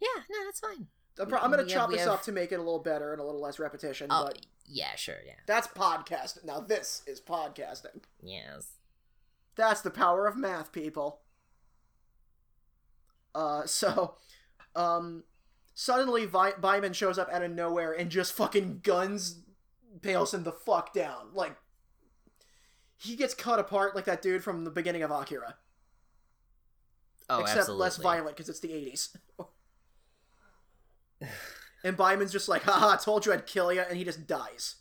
Yeah, no, that's fine. I'm, pro- I'm gonna We have- chop this have- up to make it a little better and a little less repetition, Oh, but yeah, sure, yeah. that's podcasting. Now, this is podcasting. Yes. That's the power of math, people. Uh, so, um, suddenly Vi- Byman shows up out of nowhere and just fucking guns Pailsen the fuck down. Like he gets cut apart like that dude from the beginning of Akira, Oh, except absolutely. less violent because it's the '80s. and Byman's just like, haha, I told you I'd kill you, and he just dies.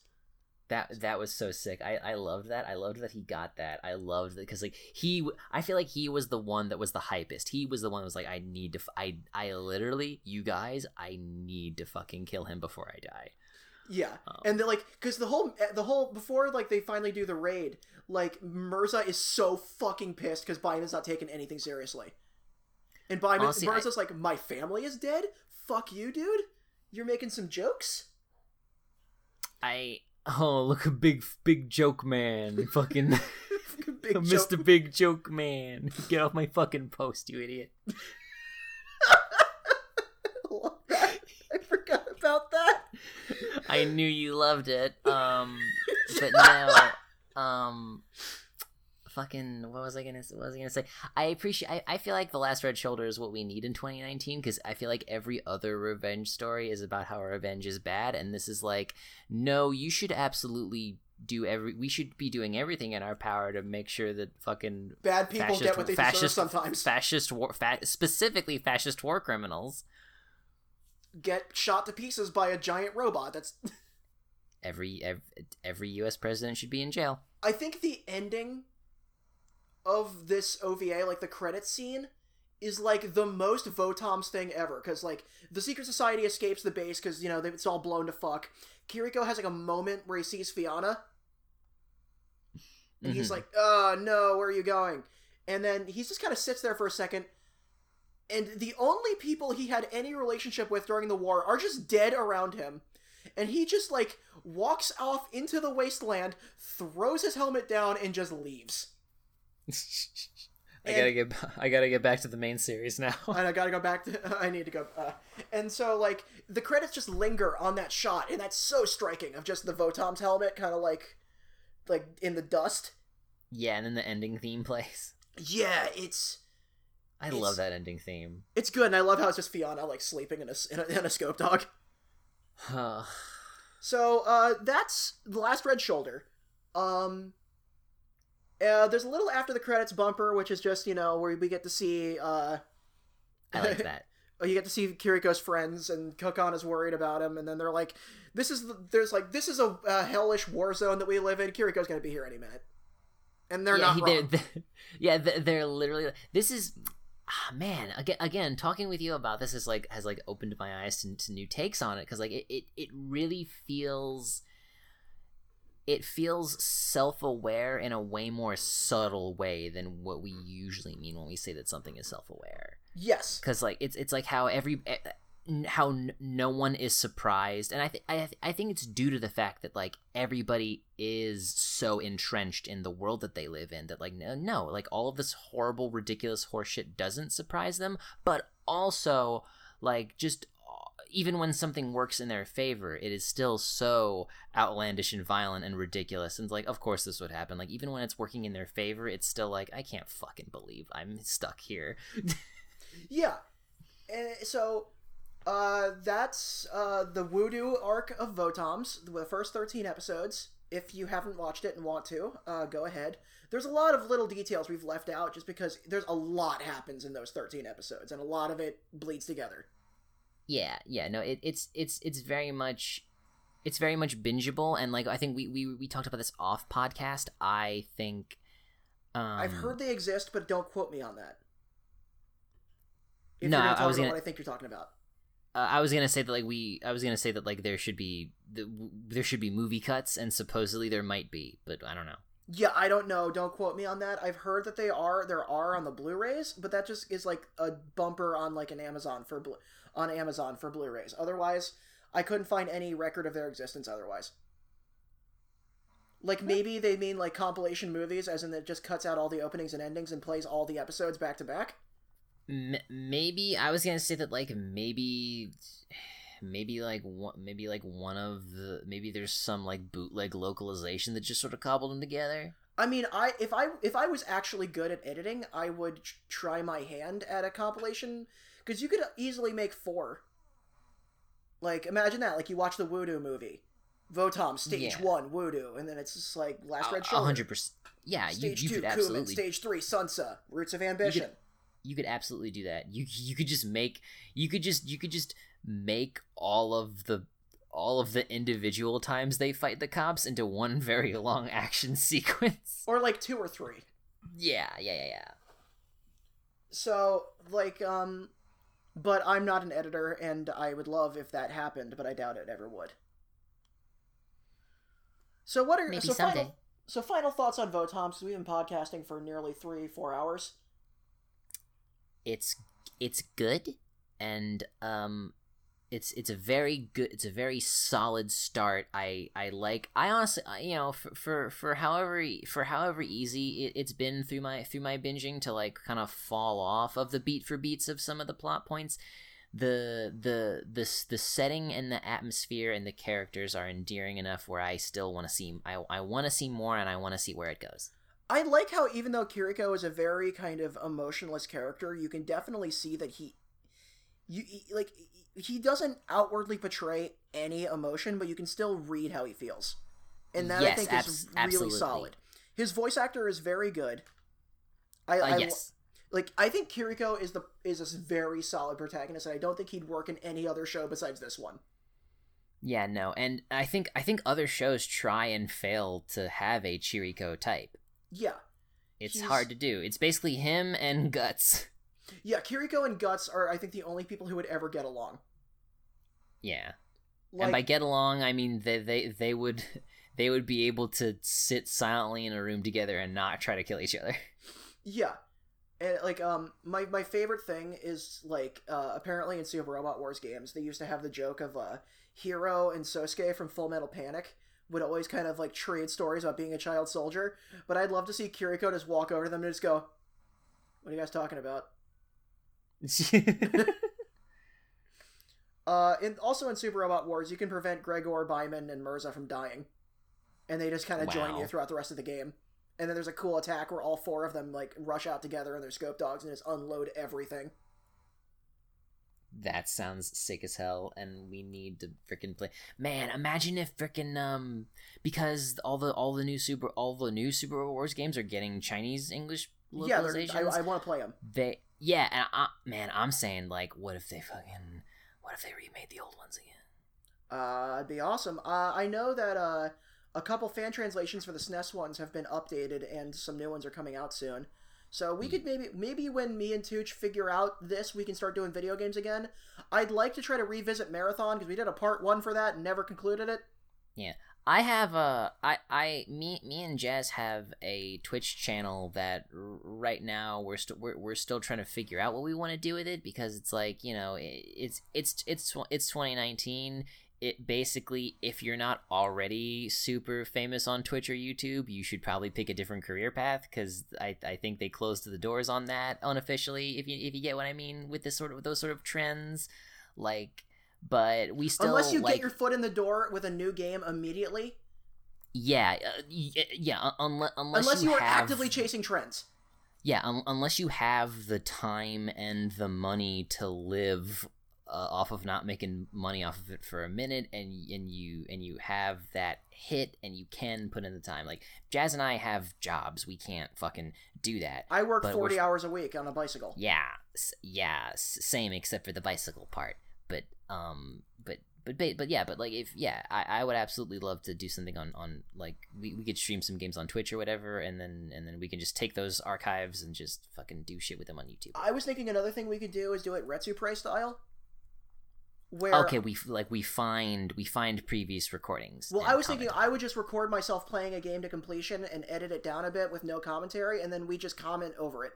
That that was so sick. I I loved that. I loved that he got that. I loved that because like he, I feel like he was the one that was the hypest. He was the one that was like, I need to, f- I I literally, you guys, I need to fucking kill him before I die. Yeah, Um, and they're like, because the whole, the whole before like they finally do the raid, like Mirza is so fucking pissed because Byman's not taking anything seriously, and Byman, Honestly, I- like, my family is dead. Fuck you, dude. You're making some jokes. I oh look a big big joke man, fucking Big Mr. Big Joke Man. Get off my fucking post, you idiot. love. I forgot about that. I knew you loved it. Um, but no, um, fucking, what was I gonna, what was I gonna say? I appreciate. I, I feel like the Last Red Shoulder is what we need in 2019 because I feel like every other revenge story is about how revenge is bad, and this is like, no, you should absolutely do every. We should be doing everything in our power to make sure that fucking Bad people fascist, get what they fascist, deserve sometimes. Fascist war, fa- specifically fascist war criminals. get shot to pieces by a giant robot. That's. Every, every every U.S. president should be in jail. I think the ending of this OVA, like the credit scene, is like the most Votom's thing ever. Because like the secret society escapes the base because you know it's all blown to fuck. Kiriko has like a moment where he sees Fiona, and he's Mhm. like, "Oh no, where are you going?" And then he just kind of sits there for a second. And the only people he had any relationship with during the war are just dead around him. And he just like walks off into the wasteland, throws his helmet down, and just leaves. I And- gotta get I gotta get back to the main series now. and I gotta go back to. I need to go. Uh, and so, like, the credits just linger on that shot, and that's so striking of just the Votom's helmet, kind of like, like in the dust. yeah, and then the ending theme plays. Yeah, it's I It's- love that ending theme. it's good, and I love how it's just Fiona like sleeping in a in a, in a scope dog. Huh. So uh, that's the last Red Shoulder. Um, uh, there's a little after the credits bumper, which is just you know where we get to see. Uh, I like that. you get to see Kiriko's friends, and Kokon is worried about him, and then they're like, "This is the, there's like this is a, a hellish war zone that we live in. Kiriko's gonna be here any minute." And they're yeah, not they're, they're- yeah, they're, they're literally. This is, ah, man. Again, again, talking with you about this is like has like opened my eyes to, to new takes on it because like it, it it really feels. It feels self-aware in a way more subtle way than what we usually mean when we say that something is self-aware. yes, because like it's it's like how every eh, how n- no one is surprised and i think I, I think it's due to the fact that like everybody is so entrenched in the world that they live in that like no, no like all of this horrible ridiculous horseshit doesn't surprise them but also like just even when something works in their favor it is still so outlandish and violent and ridiculous and like of course this would happen like even when it's working in their favor it's still like i can't fucking believe i'm stuck here yeah. And so uh, that's uh, the Voodoo arc of Votoms, the first 13 episodes. If you haven't watched it and want to, uh, go ahead. There's a lot of little details we've left out just because there's a lot happens in those 13 episodes, and a lot of it bleeds together. Yeah yeah no it, it's it's it's very much it's very much bingeable and like i think we we, we talked about this off podcast i think um I've heard they exist, but don't quote me on that. If No, gonna I was gonna- what I think you're talking about. uh, i was gonna say that like we i was gonna say that like there should be the, there should be movie cuts and supposedly there might be but i don't know Yeah, I don't know. Don't quote me on that. I've heard that they are there are on the Blu-rays, but that just is like a bumper on like an Amazon for Blu- on Amazon for Blu-rays. Otherwise, I couldn't find any record of their existence otherwise. Like maybe they mean like compilation movies, as in it just cuts out all the openings and endings and plays all the episodes back to back. M- maybe i was gonna say that like maybe maybe like one maybe like one of the maybe there's some like bootleg localization that just sort of cobbled them together I mean, I if I if I was actually good at editing, I would try my hand at a compilation because you could easily make four Like imagine that. Like you watch the Voodoo movie, Votom stage Yeah. one Voodoo, and then it's just like Last Red A Shoulder. hundred percent. Yeah, you, Stage you two could Kummen. absolutely Stage three Sunsa. Roots of Ambition. you could absolutely do that. You you could just make you could just you could just make all of the all of the individual times they fight the cops into one very long action sequence. Or like two or three. Yeah, yeah, yeah, yeah. So like um, but I'm not an editor, and I would love if that happened, but I doubt it ever would. So what are Maybe so someday. final so final thoughts on Votom? Because we've been podcasting for nearly three four hours. It's it's good and um it's it's a very good it's a very solid start. I i like i honestly you know for for, for however for however easy it, it's been through my through my binging to like kind of fall off of the beat for beats of some of the plot points the the the the setting and the atmosphere and the characters are endearing enough where i still want to see i, I want to see more and i want to see where it goes. I like how even though Kiriko is a very kind of emotionless character, you can definitely see that he, you like he doesn't outwardly portray any emotion, but you can still read how he feels, and that I think abs- is really absolutely. solid. His voice actor is very good. I, uh, I yes like. I think Kiriko is the is a very solid protagonist, and I don't think he'd work in any other show besides this one. Yeah, no, and I think I think other shows try and fail to have a Kiriko type. Yeah, It's He's- hard to do. It's basically him and Guts. Yeah. Kiriko and Guts are, I think, the only people who would ever get along. Yeah, Like, and by get along, I mean they they they would they would be able to sit silently in a room together and not try to kill each other. Yeah. And like um my my favorite thing is like uh apparently in Super Robot Wars games they used to have the joke of uh Heero and Sosuke from Full Metal Panic would always kind of like trade stories about being a child soldier, but I'd love to see Kiriko just walk over to them and just go, "What are you guys talking about?" Uh and also in Super Robot Wars you can prevent Gregor, Byman and Mirza from dying. And they just kind of join you throughout the rest of the game. And then there's a cool attack where all four of them like rush out together in their scope dogs and just unload everything. that sounds sick as hell, and we need to freaking play. Man, imagine if freaking um because all the all the new super all the new Super Robot Wars games are getting Chinese English Yeah. I, I want to play them. they yeah and I, man i'm saying like what if they fucking what if they remade the old ones again Uh, it'd be awesome. Uh, I know that uh, a couple fan translations for the SNES ones have been updated, and some new ones are coming out soon. So we could maybe maybe when me and Tooch figure out this, we can start doing video games again. I'd like to try to revisit Marathon because we did a part one for that and never concluded it. I have a i i me me and jazz have a twitch channel that r- right now we're still we're, we're still trying to figure out what we want to do with it because it's like you know it, it's it's it's it's 2019 it basically if you're not already super famous on twitch or youtube you should probably pick a different career path because I, I think they closed the doors on that unofficially if you if you get what i mean with this sort of with those sort of trends. Like but we still Unless you like, get your foot in the door with a new game immediately. yeah uh, y- yeah unless unless, Unless you, you, are have, actively chasing trends. yeah un- unless you have the time and the money to live uh, off of not making money off of it for a minute and and you and you have that hit and you can put in the time like jazz and i have jobs we can't fucking do that I work 40 hours a week on a bicycle. yeah s- yeah s- same except for the bicycle part but um but but but yeah but like if yeah I, I would absolutely love to do something on on like we, we could stream some games on twitch or whatever and then and then we can just take those archives and just fucking do shit with them on youtube I was thinking another thing we could do is do it Retsu Prey style. Where okay we like we find we find previous recordings Well, I was thinking. I would just record myself playing a game to completion and edit it down a bit with no commentary, and then we just comment over it.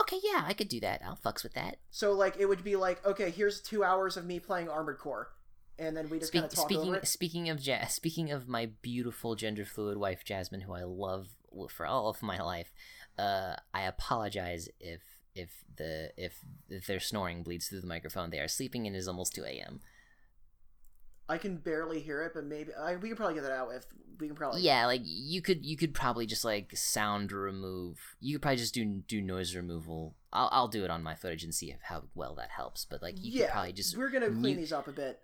Okay yeah i could do that i'll fucks with that So, like, it would be like, okay, here's two hours of me playing Armored Core, and then we just Speak, kind of talk speaking over it. speaking of jazz, speaking of my beautiful gender fluid wife Jasmine, who I love for all of my life, uh, I apologize if if the if if their snoring bleeds through the microphone. They are sleeping and it is almost two a.m. I can barely hear it, but maybe I, we can probably get that out. If we can probably, Yeah, like you could you could probably just like sound remove. You could probably just do do noise removal I'll I'll do it on my footage and see if, how well that helps. But like you could probably just we're gonna clean these up a bit.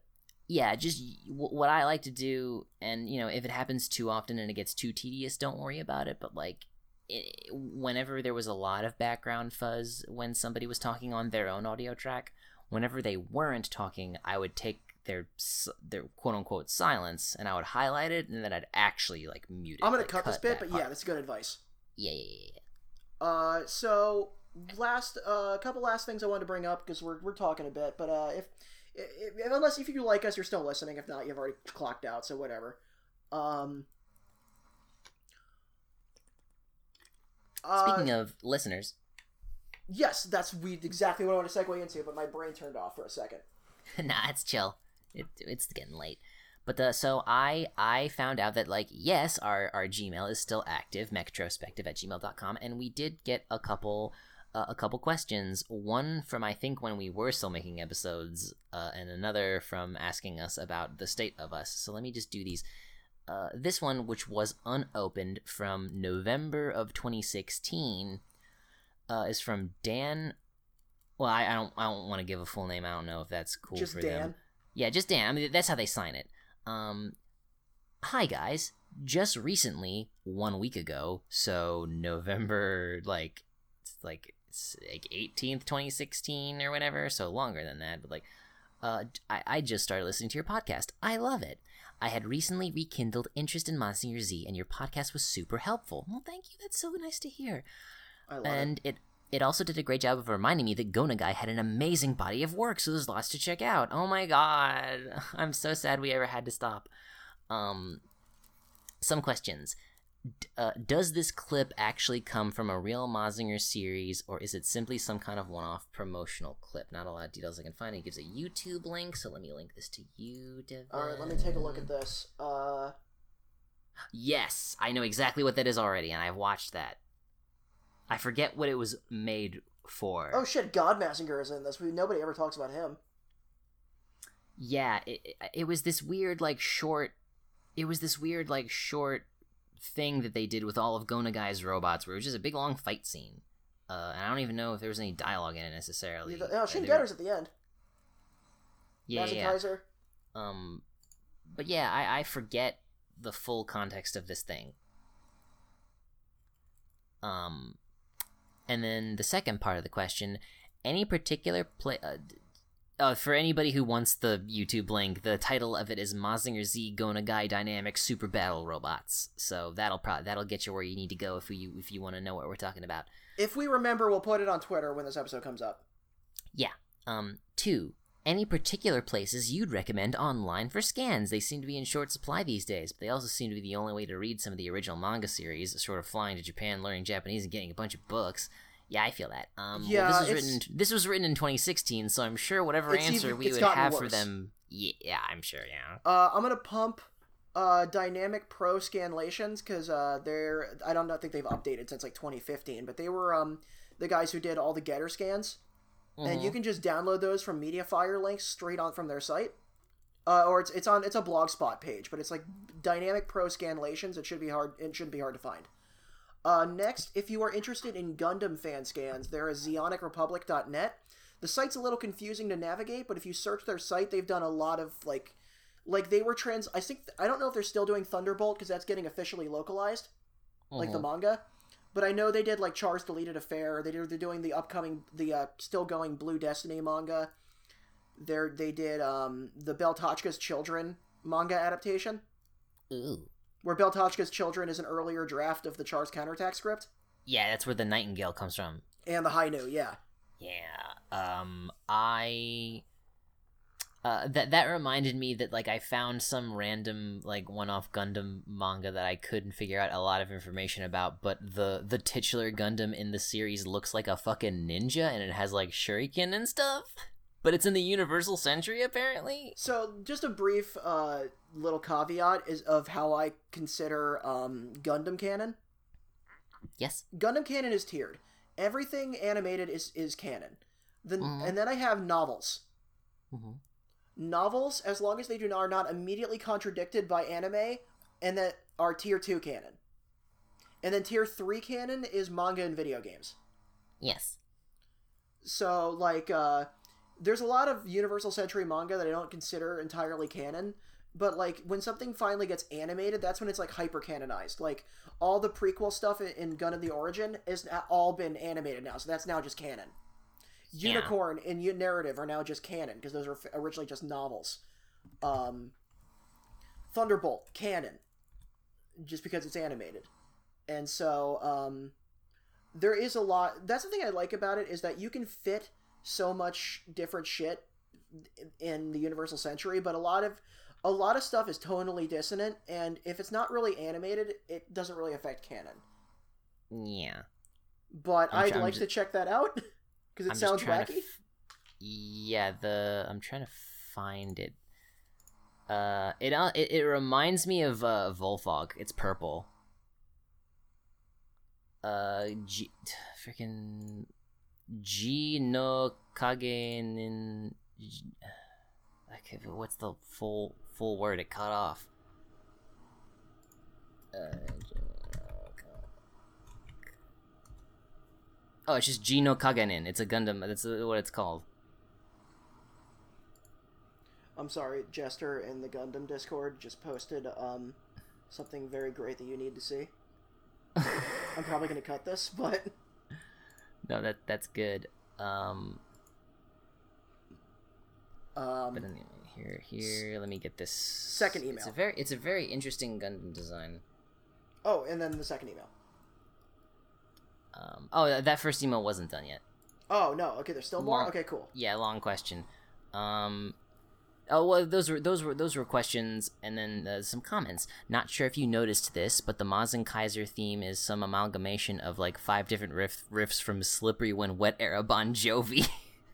yeah, just what I like to do, and you know, if it happens too often and it gets too tedious, don't worry about it. But like, i whenever there was a lot of background fuzz when somebody was talking on their own audio track, whenever they weren't talking, I would take their their quote unquote silence and I would highlight it, and then I'd actually like mute it. I'm gonna like, cut this bit, but part. yeah, that's good advice. yeah, yeah, yeah, yeah. Uh, so last uh, a couple last things I wanted to bring up because we're we're talking a bit, but uh, if, if unless if you like us, you're still listening. If not, you've already clocked out, so whatever. Um. uh, Speaking of listeners, yes, that's we exactly what I want to segue into, but my brain turned off for a second. nah, it's chill. It, it's getting late. But the so I I found out that like yes, our our Gmail is still active, metrospective at gmail.com, and we did get a couple uh, a couple questions. One from I think when we were still making episodes, uh, and another from asking us about the state of us. So let me just do these. Uh, this one, which was unopened from November of 2016, uh, is from Dan. Well, I, I don't I don't want to give a full name. I don't know if that's cool Just for Dan. them. Yeah, just Dan. I mean, that's how they sign it. Um, hi guys. Just recently, one week ago, so November like like like eighteenth, twenty sixteen, or whatever. So longer than that, but like, uh, I I just started listening to your podcast. I love it. I had recently rekindled interest in Mazinger Z, and your podcast was super helpful. Well, thank you. That's so nice to hear I love it. and it. it also did a great job of reminding me that Go Nagai had an amazing body of work, so there's lots to check out. Oh my god, I'm so sad we ever had to stop. Um, some questions. D- uh, does this clip actually come from a real Mazinger series, or is it simply some kind of one-off promotional clip? Not a lot of details I can find. It gives a YouTube link, so let me link this to you, Devin. All right, let me take a look at this. Uh, Yes, I know exactly what that is already, and I've watched that. I forget what it was made for. oh shit, God Mazinger is in this. We nobody ever talks about him. yeah it, it- it was this weird like short it was this weird like short thing that they did with all of Go Nagai's robots where it was just a big long fight scene uh, and I don't even know if there was any dialogue in it necessarily. Yeah, oh, Shin Uh, Getter's at the end. yeah, yeah, yeah. Kaiser. Um, but yeah, I, I forget the full context of this thing. Um, and then the second part of the question: any particular play? Uh, uh, for anybody who wants the YouTube link, the title of it is Mazinger Z Go Nagai Dynamic Super Battle Robots. So that'll probably that'll get you where you need to go if you if you want to know what we're talking about. If we remember, we'll put it on Twitter when this episode comes up. Yeah. Um, two, any particular places you'd recommend online for scans? They seem to be in short supply these days, but they also seem to be the only way to read some of the original manga series, sort of flying to Japan, learning Japanese, and getting a bunch of books. Yeah, I feel that. Um, well, Yeah, this was written. This was written in 2016, so I'm sure whatever answer even- we would have for them. Yeah, yeah, I'm sure. Yeah. Uh, I'm gonna pump uh, Dynamic Pro Scanlations because uh, they're I don't know, think they've updated since like 2015, but they were um, the guys who did all the Getter scans, and you Mhm. can just download those from MediaFire links straight on from their site. Uh, or it's it's on it's a blogspot page, but it's like Dynamic Pro Scanlations. It should be hard. It shouldn't be hard to find. Uh, next, if you are interested in Gundam fan scans, there is ZeonicRepublic.net. The site's a little confusing to navigate, but if you search their site, they've done a lot of like, like they were trans. I think I don't know if they're still doing Thunderbolt because that's getting officially localized, like the Mhm. manga. But I know they did like Char's Deleted Affair. They did, they're doing the upcoming, the uh, still going Blue Destiny manga. They're they did um the Beltorchika's Children manga adaptation, Ooh. where Beltorchika's Children is an earlier draft of the Char's counterattack script Yeah, that's where the Nightingale comes from. and the Hi-Nu. Yeah, Yeah. Um I uh that that reminded me that like I found some random like one-off Gundam manga that I couldn't figure out a lot of information about, but the the titular Gundam in the series looks like a fucking ninja and it has like shuriken and stuff. But it's in the Universal Century apparently. So, just a brief uh, little caveat is of how I consider um, Gundam canon. Yes. Gundam canon is tiered. Everything animated is is canon. Then Mhm. and then I have novels. Mhm. Novels, as long as they do not are not immediately contradicted by anime, and that are tier two canon. And then tier three canon is manga and video games. Yes. So like uh there's a lot of Universal Century manga that I don't consider entirely canon, but like when something finally gets animated, that's when it's like hyper canonized. Like all the prequel stuff in, in Gundam the Origin is all been animated now, so that's now just canon. Yeah. Unicorn and U- Narrative are now just canon because those are f- originally just novels. Um, Thunderbolt canon, just because it's animated, and so um, there is a lot. That's the thing I like about it is that you can fit so much different shit in the Universal Century, but a lot of a lot of stuff is tonally dissonant, and if it's not really animated, it doesn't really affect canon. Yeah. But I'm I'd like ju- to check that out because it I'm sounds wacky. F- yeah, the I'm trying to find it. Uh, it uh, it, it reminds me of uh Volfogg. It's purple. Uh, G, freaking G no Kagenin. Okay, what's the full full word? It cut off. Uh, Oh, it's just G no Kagenin. It's a Gundam. That's what it's called. I'm sorry, Jester in the Gundam Discord just posted um something very great that you need to see. I'm probably gonna cut this, but No, that that's good. Um, um, but anyway, here, here, let me get this Second email. It's a very, it's a very interesting Gundam design. oh, and then the second email. Um, oh, that first email wasn't done yet. Oh no, okay, there's still more. Long- Okay, cool. Yeah, long question. Um, oh well, those were those were those were questions, and then uh, some comments. Not sure if you noticed this, but the Mazinkaiser theme is some amalgamation of like five different riff, riffs from Slippery When Wet era Bon Jovi.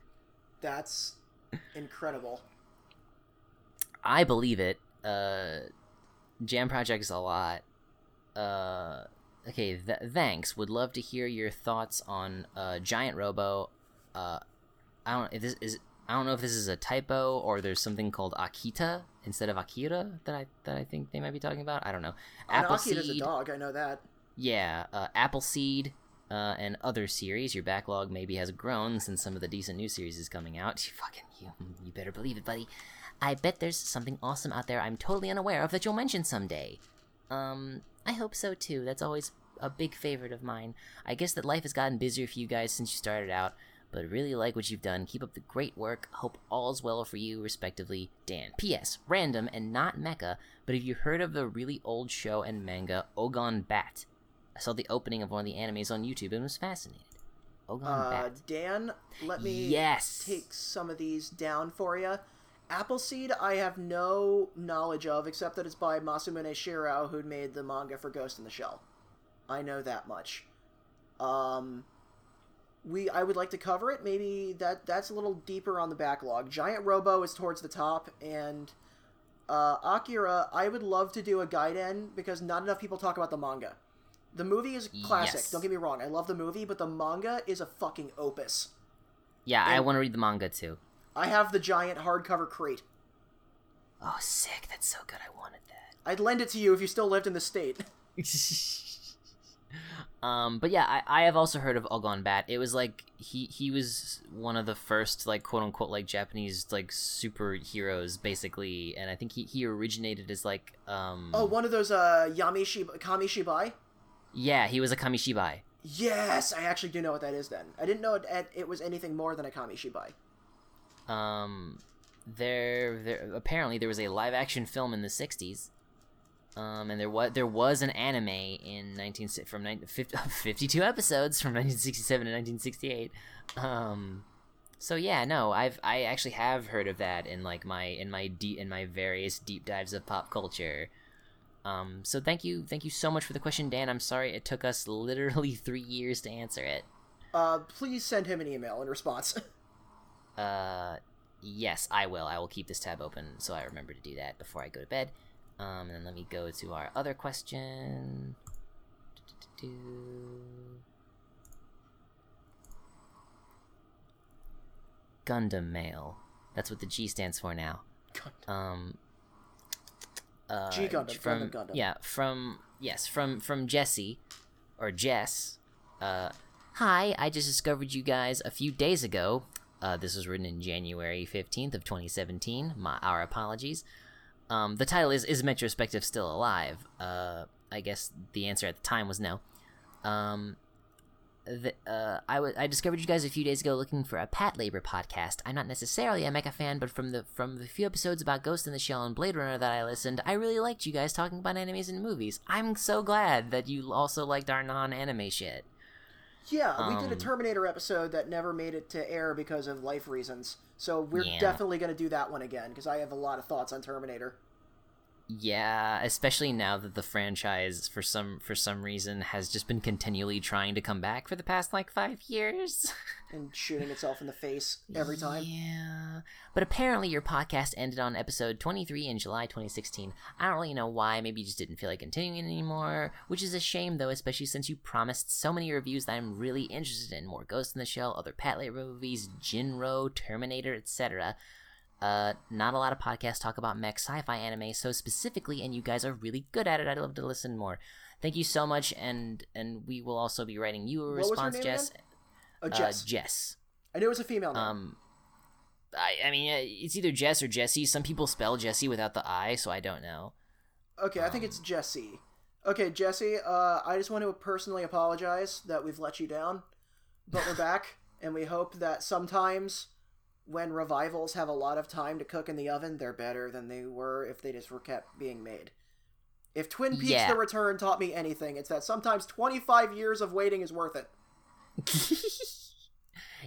That's incredible. I believe it. Uh, Jam Project's a lot. Uh, okay, th- thanks. Would love to hear your thoughts on uh, Giant Robo. Uh, I don't. If this is. I don't know if this is a typo or there's something called Akita instead of Akira that I that I think they might be talking about. I don't know. And Akita's a dog. I know that. yeah, uh, Appleseed, uh, and other series. Your backlog maybe has grown since some of the decent new series is coming out. You fucking you, you better believe it, buddy. I bet there's something awesome out there I'm totally unaware of that you'll mention someday. Um, I hope so too. That's always a big favorite of mine. I guess that life has gotten busier for you guys since you started out, but really like what you've done. Keep up the great work. Hope all's well for you, respectively, Dan. P.S. Random and not mecha, but have you heard of the really old show and manga Ogon Bat? I saw the opening of one of the animes on YouTube and was fascinated. Ogon Uh, Bat. Dan, let me Yes. take some of these down for you. Appleseed, I have no knowledge of except that it's by Masamune Shirow, who made the manga for Ghost in the Shell. I know that much. Um, we I would like to cover it. Maybe that that's a little deeper on the backlog. Giant Robo is towards the top, and uh, Akira, I would love to do a guide Gaiden because not enough people talk about the manga. The movie is classic. Yes. Don't get me wrong. I love the movie, but the manga is a fucking opus. Yeah, I want to read the manga too. I have the giant hardcover crate. Oh, sick! That's so good. I wanted that. I'd lend it to you if you still lived in the state. um, but yeah, I, I have also heard of Ogon Bat. It was like he he was one of the first like quote unquote like Japanese like superheroes basically, and I think he he originated as like um Oh, one of those uh Yamishi Kamishibai. yeah he was a Kamishibai. Yes, I actually do know what that is. Then I didn't know it, it was anything more than a Kamishibai. Um, there there apparently there was a live action film in the '60s. Um, and there was there was an anime in 19 from 9, 50, 52 episodes from 1967 to 1968. Um, so yeah, no, I've I actually have heard of that in like my in my deep in my various deep dives of pop culture. Um, so thank you thank you so much for the question, Dan. I'm sorry it took us literally three years to answer it. Uh, please send him an email in response. Uh, yes, I will. I will keep this tab open so I remember to do that before I go to bed. Um, and then let me go to our other question. Gundam Mail. That's what the G stands for now. Um. Uh, G Gundam, from, Gundam, Gundam. Yeah, from yes, from from Jesse, or Jess. Uh, Hi, I just discovered you guys a few days ago. Uh, this was written in January 15th of 2017. My, our apologies. Um, the title is Is Metrospective Still Alive? Uh, I guess the answer at the time was no. Um, the, uh, I, w- I discovered you guys a few days ago looking for a Patlabor podcast. I'm not necessarily a mecha fan, but from the from the few episodes about Ghost in the Shell and Blade Runner that I listened, I really liked you guys talking about animes and movies. I'm so glad that you also liked our non-anime shit. Yeah, we did a Um, Terminator episode that never made it to air because of life reasons. So we're Yeah. definitely going to do that one again because I have a lot of thoughts on Terminator. Yeah, especially now that the franchise for some for some reason has just been continually trying to come back for the past like 5 years. and shooting itself in the face every time. Yeah. But apparently your podcast ended on episode 23 in July 2016. I don't really know why, maybe you just didn't feel like continuing anymore, which is a shame though, especially since you promised so many reviews that I'm really interested in. More Ghost in the Shell, other Patley movies, Jin-Roh, Terminator, etc. Uh, not a lot of podcasts talk about mech sci-fi anime so specifically, and you guys are really good at it. I'd love to listen more. Thank you so much, and and we will also be writing you a What was her response, Jess. Oh, Uh, Jess. Jess. I knew it was a female name. Um, I, I mean, uh, it's either Jess or Jesse. Some people spell Jesse without the I, so I don't know. okay, I think um, it's Jesse. Okay, Jesse, uh, I just want to personally apologize that we've let you down, but we're back, and we hope that sometimes when revivals have a lot of time to cook in the oven, they're better than they were if they just were kept being made. If Twin Peaks Yeah. The Return taught me anything, it's that sometimes 25 years of waiting is worth it.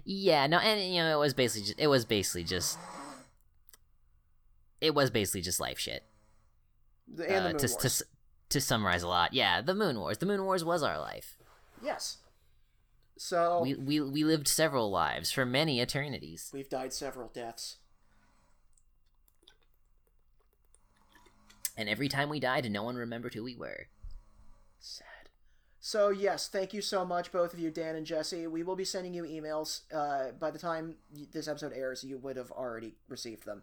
yeah, no, and you know, it was basically just, it was basically just, it was basically just life shit. The- And the Uh, Moon to, Wars. to to summarize a lot, yeah, the Moon Wars. The Moon Wars was our life. Yes. So, We we we lived several lives for many eternities. we've died several deaths. And every time we died, no one remembered who we were. Sad. So yes, thank you so much, both of you, Dan and Jesse. We will be sending you emails. Uh, by the time this episode airs, you would have already received them.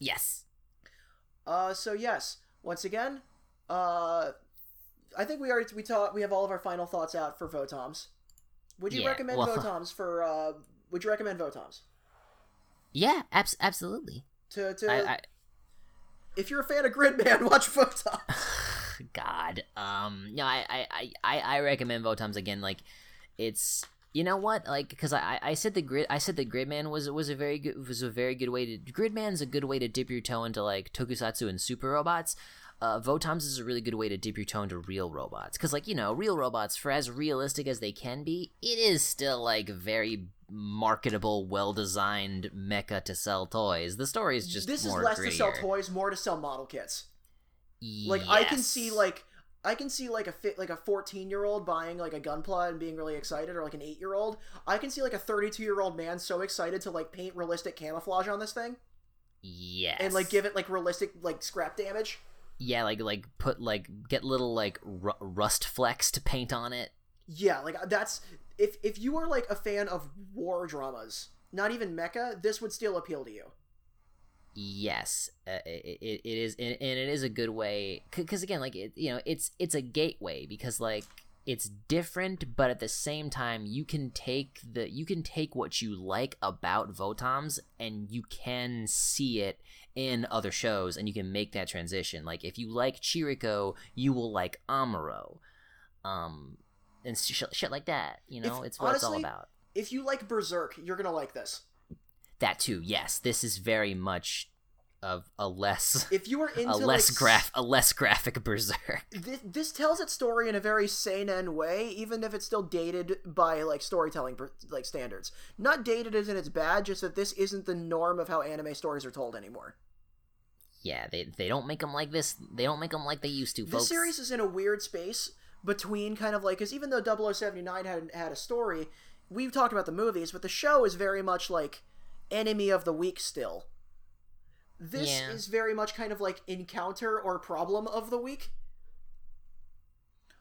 Yes. Uh, so yes, once again, uh, I think we already we talked. We have all of our final thoughts out for Votoms. Would you Yeah, recommend well- Votoms for? Uh, would you recommend Votoms Yeah, abs- absolutely. to to? I, I if you're a fan of Gridman, watch Votoms. God. Um. No, I, I, I, I recommend Votoms again. Like, it's you know what? Like, because I, I I said the grid, I said the Gridman was was a very good was a very good way to Gridman's a good way to dip your toe into like Tokusatsu and super robots. Uh, Votoms is a really good way to dip your toe into real robots, because like you know, real robots, for as realistic as they can be, it is still like very marketable, well designed mecha to sell toys. The story is just this is less to sell toys, more to sell model kits. Like I can see like I can see like a fit like a 14 year old buying like a gunpla and being really excited, or like an eight year old. I can see like a 32 year old man so excited to like paint realistic camouflage on this thing yes, and like give it like realistic like scrap damage. Yeah like like put like get little like ru- rust flecks to paint on it Yeah, like that's if if you are like a fan of war dramas, not even mecha, this would still appeal to you. yes uh, it, it, is and, and it is a good way because again like it, you know it's it's a gateway because like it's different but at the same time you can take the you can take what you like about votoms and you can see it in other shows and you can make that transition. Like if you like Kiriko you will like amuro. Um and sh- shit like that you know If- it's what it's all about. If you like Berserk, you're gonna like this. that too yes. This is very much of a less If you are into a less like, graph a less graphic berserk this, this tells its story in a very seinen way, even if it's still dated by like storytelling like standards. Not dated as in it's bad, just that this isn't the norm of how anime stories are told anymore. yeah they, they don't make them like this they don't make them like they used to This folks series is in a weird space between kind of like because even though 0079 had had a story, we've talked about the movies, but the show is very much like enemy of the week still. This Yeah. is very much kind of like encounter or problem of the week.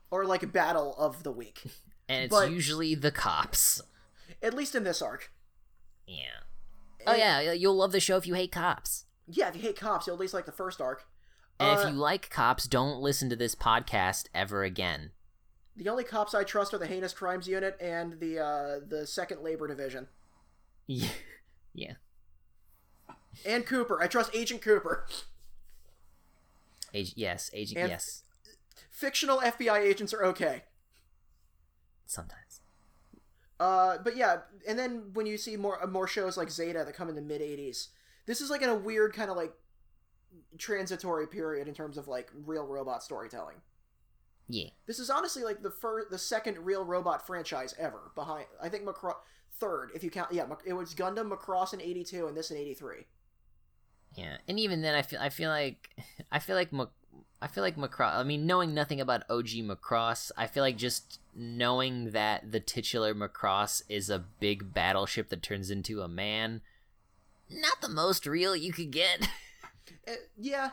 Or like battle of the week. and it's but- usually the cops At least in this arc. yeah oh yeah you'll love the show if you hate cops Yeah, if you hate cops, you'll at least like the first arc. and Uh, if you like cops don't listen to this podcast ever again The only cops I trust are the heinous crimes unit and the uh, the second labor division. Yeah. Yeah. And Cooper. I trust Agent Cooper. Ag- yes, agent. And- yes. Fictional FBI agents are okay. Sometimes. Uh, but yeah, and then when you see more more shows like Zeta that come in the mid '80s, this is like in a weird kind of like transitory period in terms of like real robot storytelling. Yeah. This is honestly like the first, the second real robot franchise ever. Behind, I think Macross third if you count. Yeah, it was Gundam Macross in '82 and this in '83. Yeah, and even then, I feel I feel like I feel like Mac- I feel like Macross. I mean, knowing nothing about OG Macross, I feel like just knowing that the titular Macross is a big battleship that turns into a man, not the most real you could get. Uh, yeah,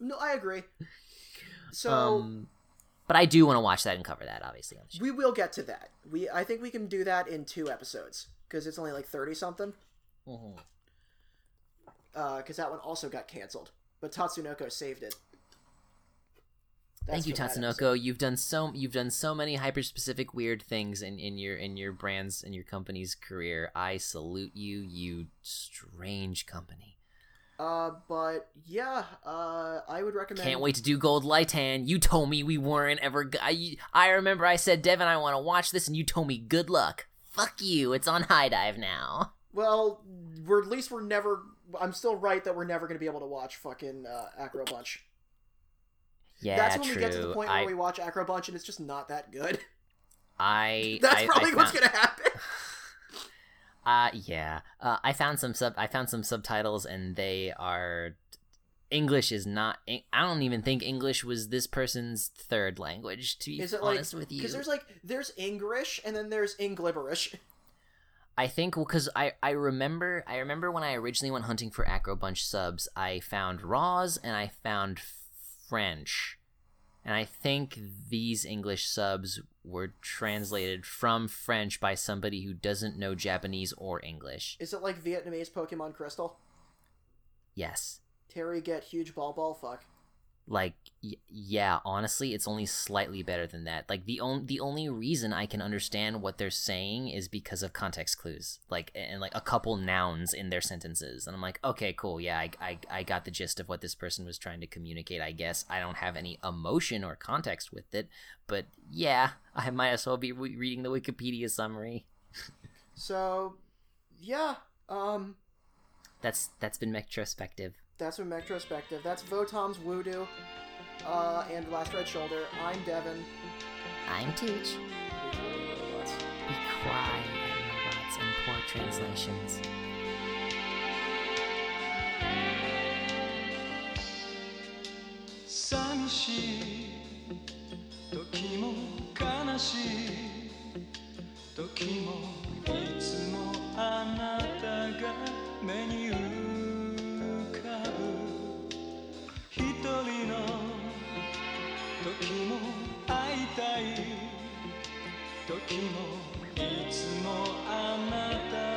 no, I agree. So um, but I do want to watch that and cover that, obviously. on the show. we will get to that. We I think we can do that in two episodes because it's only like thirty something. Mhm. Because that one also got canceled, but Tatsunoko saved it. Thank you, for that episode. Tatsunoko. You've done so you've done so many hyper specific weird things in, in your in your brand's and your company's career. I salute you, you strange company. Uh, but yeah, uh, I would recommend. Can't wait to do Gold Lightan. You told me we weren't ever. G- I, I remember I said, Devin, I want to watch this, and you told me, good luck. Fuck you. It's on HIDIVE now. Well, we're at least we're never. I'm still right that we're never going to be able to watch fucking uh, Acro Bunch. Yeah, That's when true. we get to the point I, where we watch Acro Bunch and it's just not that good. I, That's I- probably I what's going to happen. Uh, yeah. Uh, I found some sub. I found some subtitles, and they are. English is not. I don't even think English was this person's third language. To be Is it like honest with you, because there's like there's English and then there's Inglibberish. I think well, because I I remember I remember when I originally went hunting for Acro Bunch subs, I found Raws and I found French, and I think these English subs were translated from French by somebody who doesn't know Japanese or English. Is it like Vietnamese Pokemon Crystal? Yes, Terry get huge ball ball fuck. Like y- yeah, honestly, it's only slightly better than that. Like the only the only reason I can understand what they're saying is because of context clues, like and like a couple nouns in their sentences, and I'm like, okay, cool, yeah, I I, I got the gist of what this person was trying to communicate. I guess I don't have any emotion or context with it, but yeah, I might as well be re- reading the Wikipedia summary. So, yeah, um, That's that's been Metrospective. That's from Metrospective. That's Votom's Uoodo uh, and Last Red Shoulder. I'm Devin. I'm Teach. We cry robots. And poor translations. 時もいつもあなた